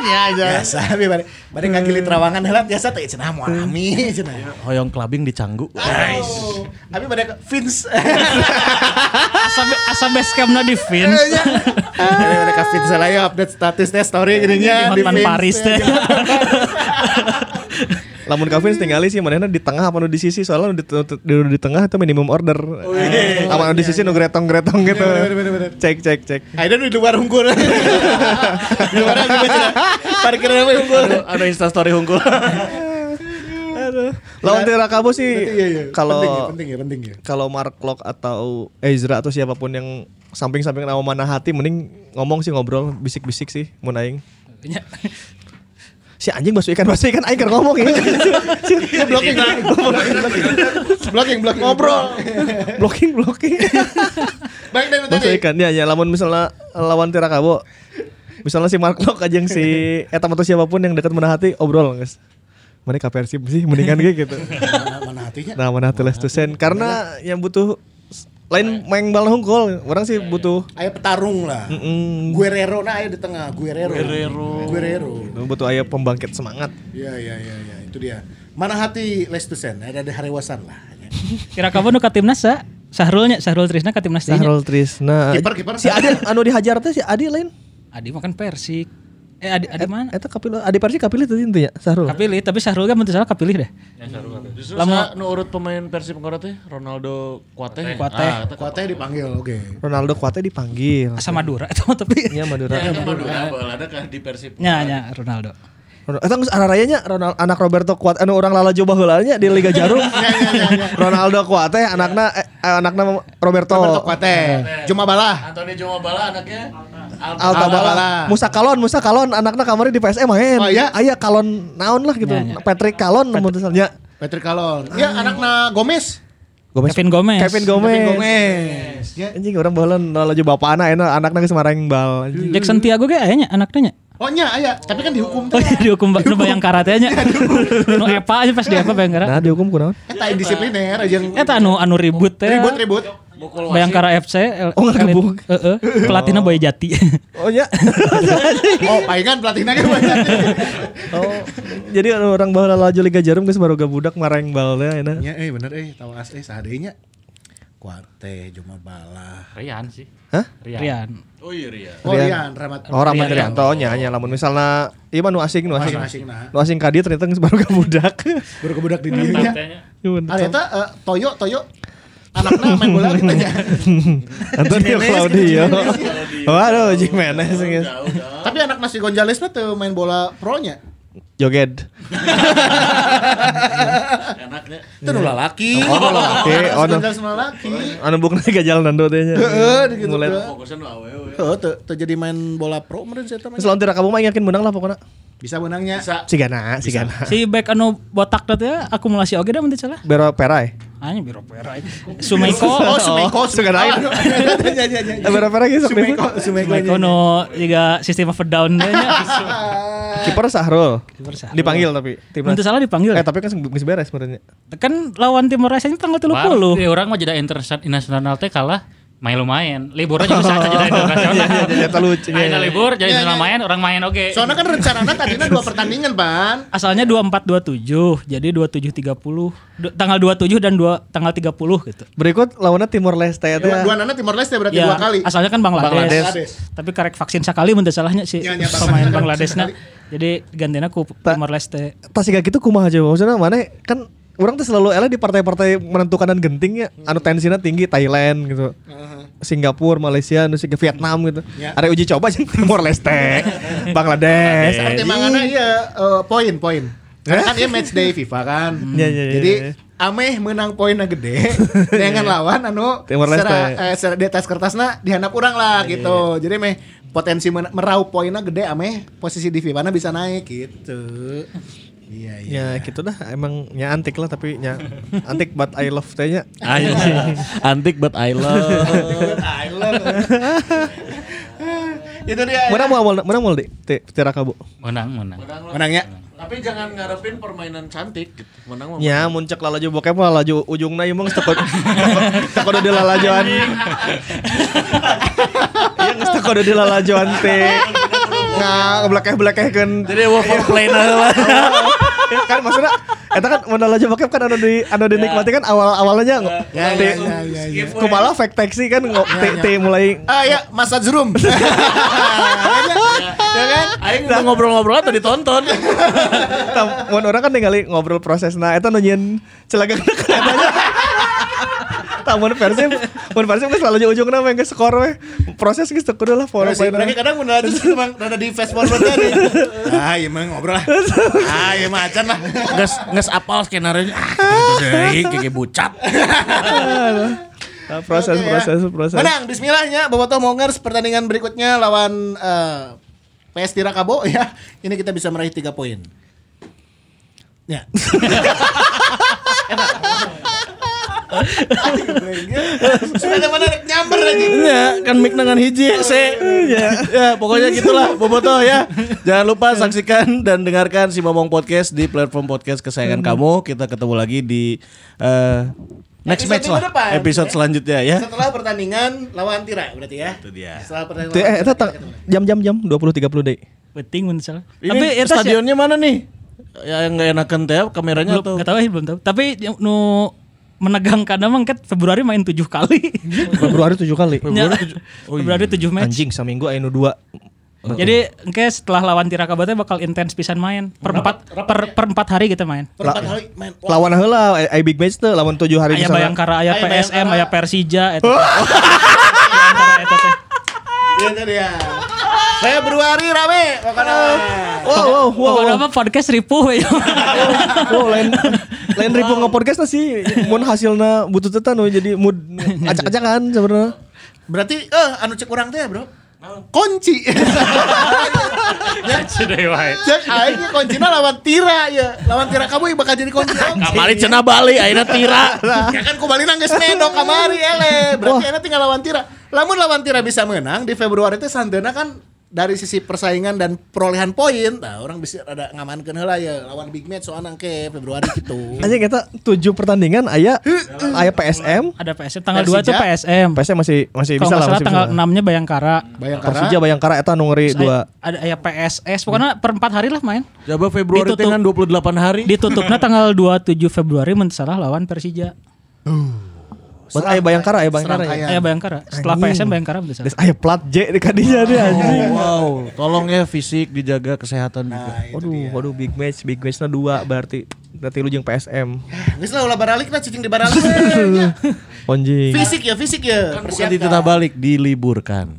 Biasa abi bade bade ngagili terawangan heula biasa teh cenah moal ami cenah. Hoyong clubbing di Canggu. Abi bade ka Vince. Asa asa base campna di Vince. Bade bade ka Vince lah ya update status teh story gininya Di Hotman Paris teh. Lamun Kavin tinggali sih manehna di tengah apa di sisi soalnya di, di, di tengah itu minimum order. Apa nu di sisi nu gretong-gretong gitu. Cek cek cek. Aida di luar unggul. Di luar unggul. Parkiran we unggul. Ada Insta story unggul. Lawan Tira Kabo sih Iya iya. kalau penting ya, penting ya, penting ya. kalau Mark Locke atau Ezra atau siapa pun yang samping-samping nama mana hati mending ngomong sih ngobrol bisik-bisik sih mun aing. Si anjing basuh ikan basuh ikan aing ngomong ya. Blocking. Blocking, blocking ngobrol. blocking blocking. Baik dari basuh tadi. ikan ya ya lamun misalnya lawan Tira Kabo misalnya si Mark Locke aja yang si eta atau siapa pun yang dekat mana hati obrol guys. Mana ka Persib sih mendingan gitu. Mana- Mana hatinya? Nah, mana hati Lestusen karena yang butuh lain main bal hungkul, orang sih butuh Aya petarung lah. mm, Guerrero nah aya di tengah, Guerrero. Guerrero. Guerrero. butuh aya pembangkit semangat. Iya iya iya iya itu dia. Mana hati Lestusen ada ada harewasan lah. Kira kamu nu timnas sa? Sahrulnya Sahrul Trisna ka timnas. Sahrul Trisna. Kiper, kiper. Si Adi anu dihajar teh si Adi lain. Adi makan Persik. Eh Adi Adi mana? Eta kapilih Adi Persi kapilih tadi itu ya Sahrul. Kapilih, tapi Sahrul kan bentuk salah kapilih deh. Justru Lama nu urut pemain Persib Ngora teh Ronaldo Kuate. Kuate. Ah, eta Kuatnya dipanggil, oke. Ronaldo kuatnya dipanggil. Asa Madura itu tapi. Iya Madura. Ya, itu Madura, ada kan di Persib. Nya nya Ronaldo. Ronaldo- Eta geus arah rayanya Ronaldo anak Roberto Kuat anu orang lala coba heula nya di Liga Jarum. Ronaldo Kuat teh anakna eh, anakna Roberto. Roberto Kuate. Juma Balah. Antoni Joma Bala anaknya Alta Alta Bala. Bala. Musa Kalon, Musa Kalon anakna kamari di PSM main. Oh, iya? Aya Kalon naon lah gitu. Nya, nya. Patrick Kalon namun misalnya. Patrick Kalon. Ya anakna Gomez. Gomez. Kevin Gomez. Kevin Gomez. Kevin Gomez. Ya. Anjing orang baheula lala coba bapana enak anakna geus marang bal. anjing. Jackson Tiago ge aya nya anaknya nya. Oh nya aya, tapi kan dihukum Oh teh. iya dihukum nu bayangkara teh nya. Nu Epa aja pas di Epa bayangkara. Nah dihukum kunaon? Eta indisipliner aja yang Eta anu anu ribut teh. ribut-ribut. Bayangkara FC. El- Oh, ngegebuk. Elit- Heeh. Pelatihna Boy Jati. Oh nya. Oh, palingan pelatihnya kan banyak. oh. Jadi orang baheula laju Liga Jarum geus baru budak marang bal teh enak. Ya, eh bener eh tahu asli sahadenya. Kuate, Juma Balah. Rian sih. Hah? Rian. Rian. Oh iya Ria. Oh, Rian. Rian, Rahmat. Oh, Rahmat Rianto nya nya lamun misalna ieu mah nu asing nu asing. Asing, nah. Nu asing ka dieu ternyata geus baru budak. Baru kebudak di. Ah, eta eh, Toyo, Toyo. Anaknya main bola gitu ya. Antonio Claudio. Waduh, Jimenez. Tapi anak nasi Gonzales mah tuh main bola pro-nya. Joget. Enaknya. Itu nu lalaki. Oh, nu lalaki. Nasi Oh, nu- lalaki. Anu bukna gajal nando teh nya. Heeh, gitu. Mulai. Fokusnya nu awewe. Heeh, teu teu jadi main bola pro meureun saya Terus lawan tira kamu mah yakin menang lah pokoknya. Bisa menangnya. Bisa. Sigana, sigana. Si back anu botak teh teh akumulasi oge dah mun teu salah. Bero perai. Hanya biro pera. Sumeiko. Oh. Ya, ya, ya, ya. Bero perai geus sok Sumeiko. Sumeiko nu juga sistem of a down. Kiper Sahrul. Kiper Sahrul. Dipanggil tapi timnas. teu salah dipanggil. Eh tapi kan geus beres sebenarnya. Kan lawan Timor Leste tanggal 30. Bang, eh, orang mah jadi internasional teh kalah main lumayan. Liburnya juga saat jadi internasional. Iya, lucu, iya, Ayeuna iya. libur jadi Iya, iya. main orang main oke. Soalnya kan rencananya tadinya dua pertandingan, Pan. Asalnya 2427, jadi 2730. Du- tanggal 27 dan 2 tanggal 30 gitu. Berikut lawannya Timor Leste ya. Dua, dua nana Timor Leste berarti Ya, dua kali. asalnya kan Bangladesh. Bangladesh. Tapi karek vaksin sekali teu salahnya si Ya, ya, pemain Bangladesh Bangladeshna. Jadi gantinya ku Timor Leste. Tas gak gitu kumaha aja maksudnya mana kan orang tuh selalu eleh di partai-partai menentukan dan genting ya anu tensinya tinggi Thailand gitu Singapura Malaysia nu siga Vietnam gitu Ya. ada uji coba sih Timor Leste Bangladesh Pertimbangannya iya eh, poin-poin. Karena kan dia match day FIFA kan. Iya, iya, Jadi iya. Ameh menang poinnya gede dengan lawan anu Timor Leste. secara, eh, secara di atas kertasnya dihandap orang lah gitu. Jadi meh potensi meraup poinnya gede Ameh posisi di FIFA bisa naik gitu. Iya iya. ya gitu dah emang nya antik lah tapi nya antik but I love tanya Ayo sih. Antik but I love. I love. Itu dia. mana mau mana mana mau di ti- tira kabu Menang, menang. Menangnya. Tapi jangan ngarepin permainan cantik gitu. Menang mah. nya muncak lalaju bokep lah laju ujungna emang takut takut udah dilalajuan iya takut udah dilalajuan teh nggak belakeh belakehkan Jadi work for play nah lah. kan maksudnya eta kan mun laju bokep kan anu di anu dinikmati kan awal awalnya Ya, ya, ya, ya, ya. kumaha fake taxi kan ngo- ti- ti mulai Ah ya, Mas Azrum. ya kan? Aing udah ngobrol-ngobrol tadi tonton. Tam- mun orang kan ningali ngobrol prosesna eta nu nyieun celaga kan katanya Tamun versi, mun versi geus lalu ujungna mah geus skor we. Proses geus teu kudu lah for Terus mereka kadang mun aja sih emang rada di fast forward tadi. Ah, iya mah ngobrol lah. Ah, iya mah acan lah. Nges nges apal skenario. Ah, gitu deui kayak bucat. Nah, proses ya. proses proses. Menang, bismillahnya Bobotoh Mongers pertandingan berikutnya lawan eh, PS Tirakabo ya. Ini kita bisa meraih 3 poin. Ya. Sudah mana nyamber lagi. Ya, kan mic dengan hiji se. Ya. ya, pokoknya gitulah Boboto ya. Jangan lupa saksikan dan dengarkan si Momong Podcast di platform podcast kesayangan kamu. Kita ketemu lagi di eh, next Episode match lah. depan. Episode selanjutnya ya. Setelah pertandingan lawan Tira berarti ya. Itu dia. Setelah pertandingan eh ketemu. jam-jam jam 20 30 deui. Penting mun salah. Tapi stadionnya mana nih? Ya yang nggak enakan teh kameranya belum atau nggak tahu ya belum tahu. Tapi nu menegangkan emang kan Februari main tujuh kali. Februari 7 kali. Februari tujuh, Februari tujuh match. Anjing seminggu anu 2. Jadi engke setelah lawan Tirakabo teh bakal intens pisan main. Per empat per, per empat hari kita main. Perempat hari main. Lawan heula ai big match teh lawan 7 hari Aya misalnya. Bayangkara, aya Aya PSM, Bayangkara. aya Persija eta. Bayangkara eta teh. Februari rame pokoknya. Wow wow wow. Pokoknya apa podcast ripuh ya. Wow, lain lain ribu nge-podcast sih mun hasilna butuh tetan jadi mood acak-acakan sebenarnya. Berarti eh anu cek urang teh, Bro. Kunci. Sudah wae. Cek aing lawan Tira ya. Lawan Tira kamu yang bakal jadi kunci. Kamari cenah Bali ayeuna tira. Ya kan kubali nangis medok kamari ele. Berarti enak tinggal lawan Tira. Lamun lawan Tira bisa menang di Februari itu santena kan dari sisi persaingan dan perolehan poin, nah orang bisa ada ngamankeun heula ya lawan big match soalnya ke Februari gitu. Anjing kita 7 pertandingan aya aya PSM. Ada PSM tanggal 2 tuh. PSM. PSM masih masih Kalau bisa lah salah masih tanggal bisa. 6-nya Bayangkara. Bayangkara. Persija Bayangkara eta nu ngeri Saya- dua. Ada aya PSS. Pokoknya per 4 hari lah main. Coba Februari dengan 28 hari. Ditutupnya tanggal 27 Februari mun teu salah lawan Persija. Buat aya Bayangkara aya Bayangkara. Ya. Aya Bayangkara. Setelah. PSM Bayangkara mun teu salah. Des aya plat J di kadinya dia anjing. Wow, tolong ya fisik dijaga kesehatan juga. Waduh, waduh big match, big matchnya dua berarti berarti lu jeung PSM. Geus lah ulah baralik lah cicing di baralik. Anjing. fisik ya, fisik ya. Bukan di tengah balik, diliburkan.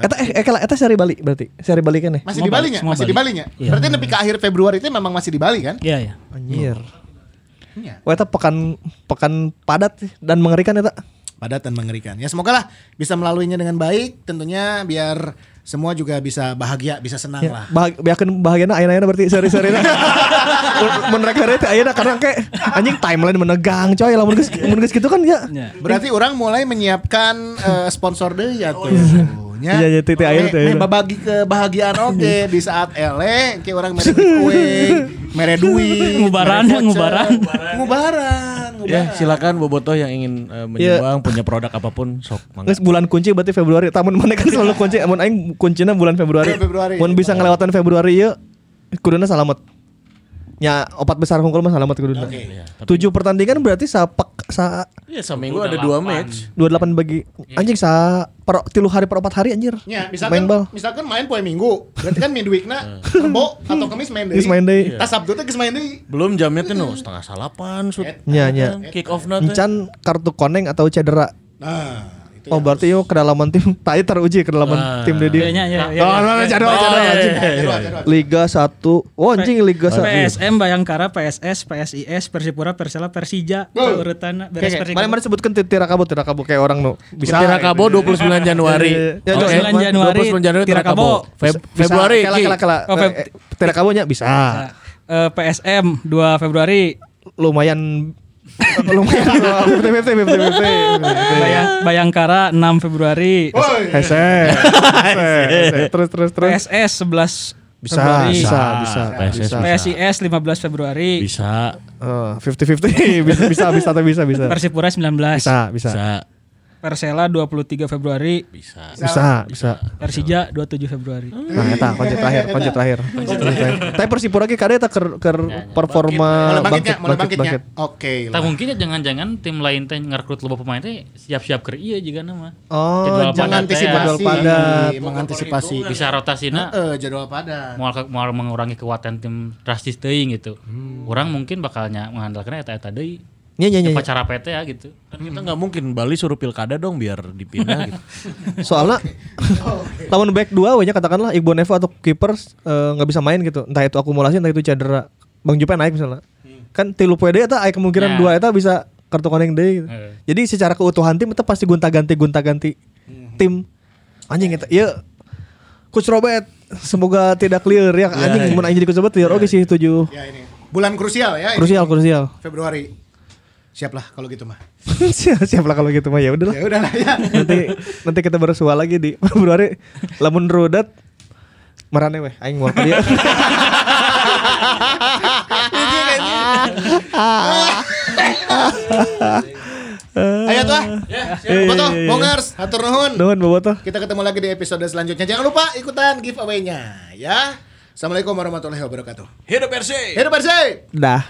Eta eh, eh kalau eta seri Bali berarti. Seri Bali kan ya? Masih di Bali Bali, nya? semua Masih di Bali. Bali nya? Iya. Berarti nepi ke akhir Februari itu memang masih di Bali kan? Iya ya. Anjir. Iya. Wah, eta pekan pekan padat dan mengerikan eta. padat dan mengerikan. Ya semoga lah bisa melaluinya dengan baik. Tentunya biar semua juga bisa bahagia, bisa senang lah. Bahag biarkeun bahagiana ayeuna berarti seri-seri Mun rek teh ayeuna karena kayak anjing timeline menegang coy lamun geus mun geus gitu kan ya. Ya. Berarti orang mulai menyiapkan eh, sponsor deh ya tuh. nya. Iya, iya, titik air iya. babagi kebahagiaan oke di saat ele kayak orang mere kue, mere duit, Ngubaran, ngubaran. ngubaran, Ya, silakan Bobotoh yang ingin eh, menyumbang punya produk apa pun sok mangga. Bulan kunci berarti Februari. Tamun mana kan selalu kunci. Amun aing kuncinya bulan Februari. Februari. Mun bisa ngelewatan Februari ya kuduna salamet. Ya opat besar hungkul mah salamet kuduna. Tujuh pertandingan berarti sapek sa Iya, seminggu ada dua match. 28 bagi anjing sa per tilu hari per opat hari anjir. Ya, misalkan main bal. misalkan main poe Minggu, berarti kan midweekna Rebo atau Kamis main deui. Geus main deui. Tas Sabtu teh geus main deui. Belum jamnya tuh no, setengah salapan shoot. Nya nya. Kick off nanti. Encan kartu koneng atau cedera. Nah, Oh berarti yo kedalaman tim tai teruji kedalaman tim Dedi. Iya, iya, iya. Oh, no, no, jadwal, jadwal, iya, anjing. iya, iya. Jadwal. Liga 1. Oh anjing Liga 1. PSM Bayangkara PSS PSIS Persipura Persela Persija urutan beres Persija mana mana sebutkan tirakabo tirakabo kayak orang nu bisa Tirakabo 29 Januari. Ya, Oke. 29 Januari, 29 Januari Tirakabo. Februari. kela Ki. kela kela Oh, Feb- Eh, tirakabonya bisa Eh, PSM 2 Februari lumayan lumayan Bayangkara 6 Februari. Hese terus terus terus. PSS 11 bisa Februari. bisa bisa bisa. PSIS 15 Februari. Bisa. fifty fifty. Bisa bisa bisa tapi bisa bisa. Persipura 19 bisa bisa. Bisa. Persela 23 Februari Bisa. bisa bisa Persija 27 Februari Nah, eta kunci terakhir, kunci terakhir. Kunci terakhir. Tapi Persipura ge kada eta keur keur performa bangkit bangkit bangkitnya. bangkit. Oke. Tak mungkin ya jangan-jangan tim lain teh ngerekrut loba pemain teh siap-siap ke iya juga nama. Oh, Jadwal jangan ya. jadwal padat. mengantisipasi. Bisa rotasina Eh, jadwal padat. mau mau mengurangi kekuatan tim drastis teuing gitu. Orang mungkin bakalnya mengandalkan eta-eta deui. Nya nya nya. nya. Pacara PT ya gitu. Kan kita nggak mungkin Bali suruh pilkada dong biar dipindah gitu. Soalnya lawan back dua wanya katakanlah Iqbal Neva atau kiper eh, nggak bisa main gitu. Entah itu akumulasi entah itu cedera. Bang Jupe naik misalnya. Kan tilu eta aya kemungkinan Ya. dua eta bisa kartu kuning deui gitu. Eh. Jadi secara keutuhan tim itu pasti gonta-ganti gonta-ganti tim. Anjing eta ieu Coach Robert semoga tidak clear ya anjing mun anjing jadi Coach Robert clear oke sih tujuh Ya ini. Bulan krusial ya. ini. krusial krusial Februari. Siaplah kalau gitu mah. siap siap lah kalau gitu mah ya udahlah Ya udahlah ya. nanti nanti kita bersua lagi di Februari lamun rudat marane weh aing mau dia Ayo tuh. Bobotoh, Bongers, hatur nuhun. nuhun bobotoh Kita ketemu lagi di episode selanjutnya. Jangan lupa ikutan giveaway-nya ya. Assalamualaikum warahmatullahi wabarakatuh. Hidup RC. Hidup bersih. dah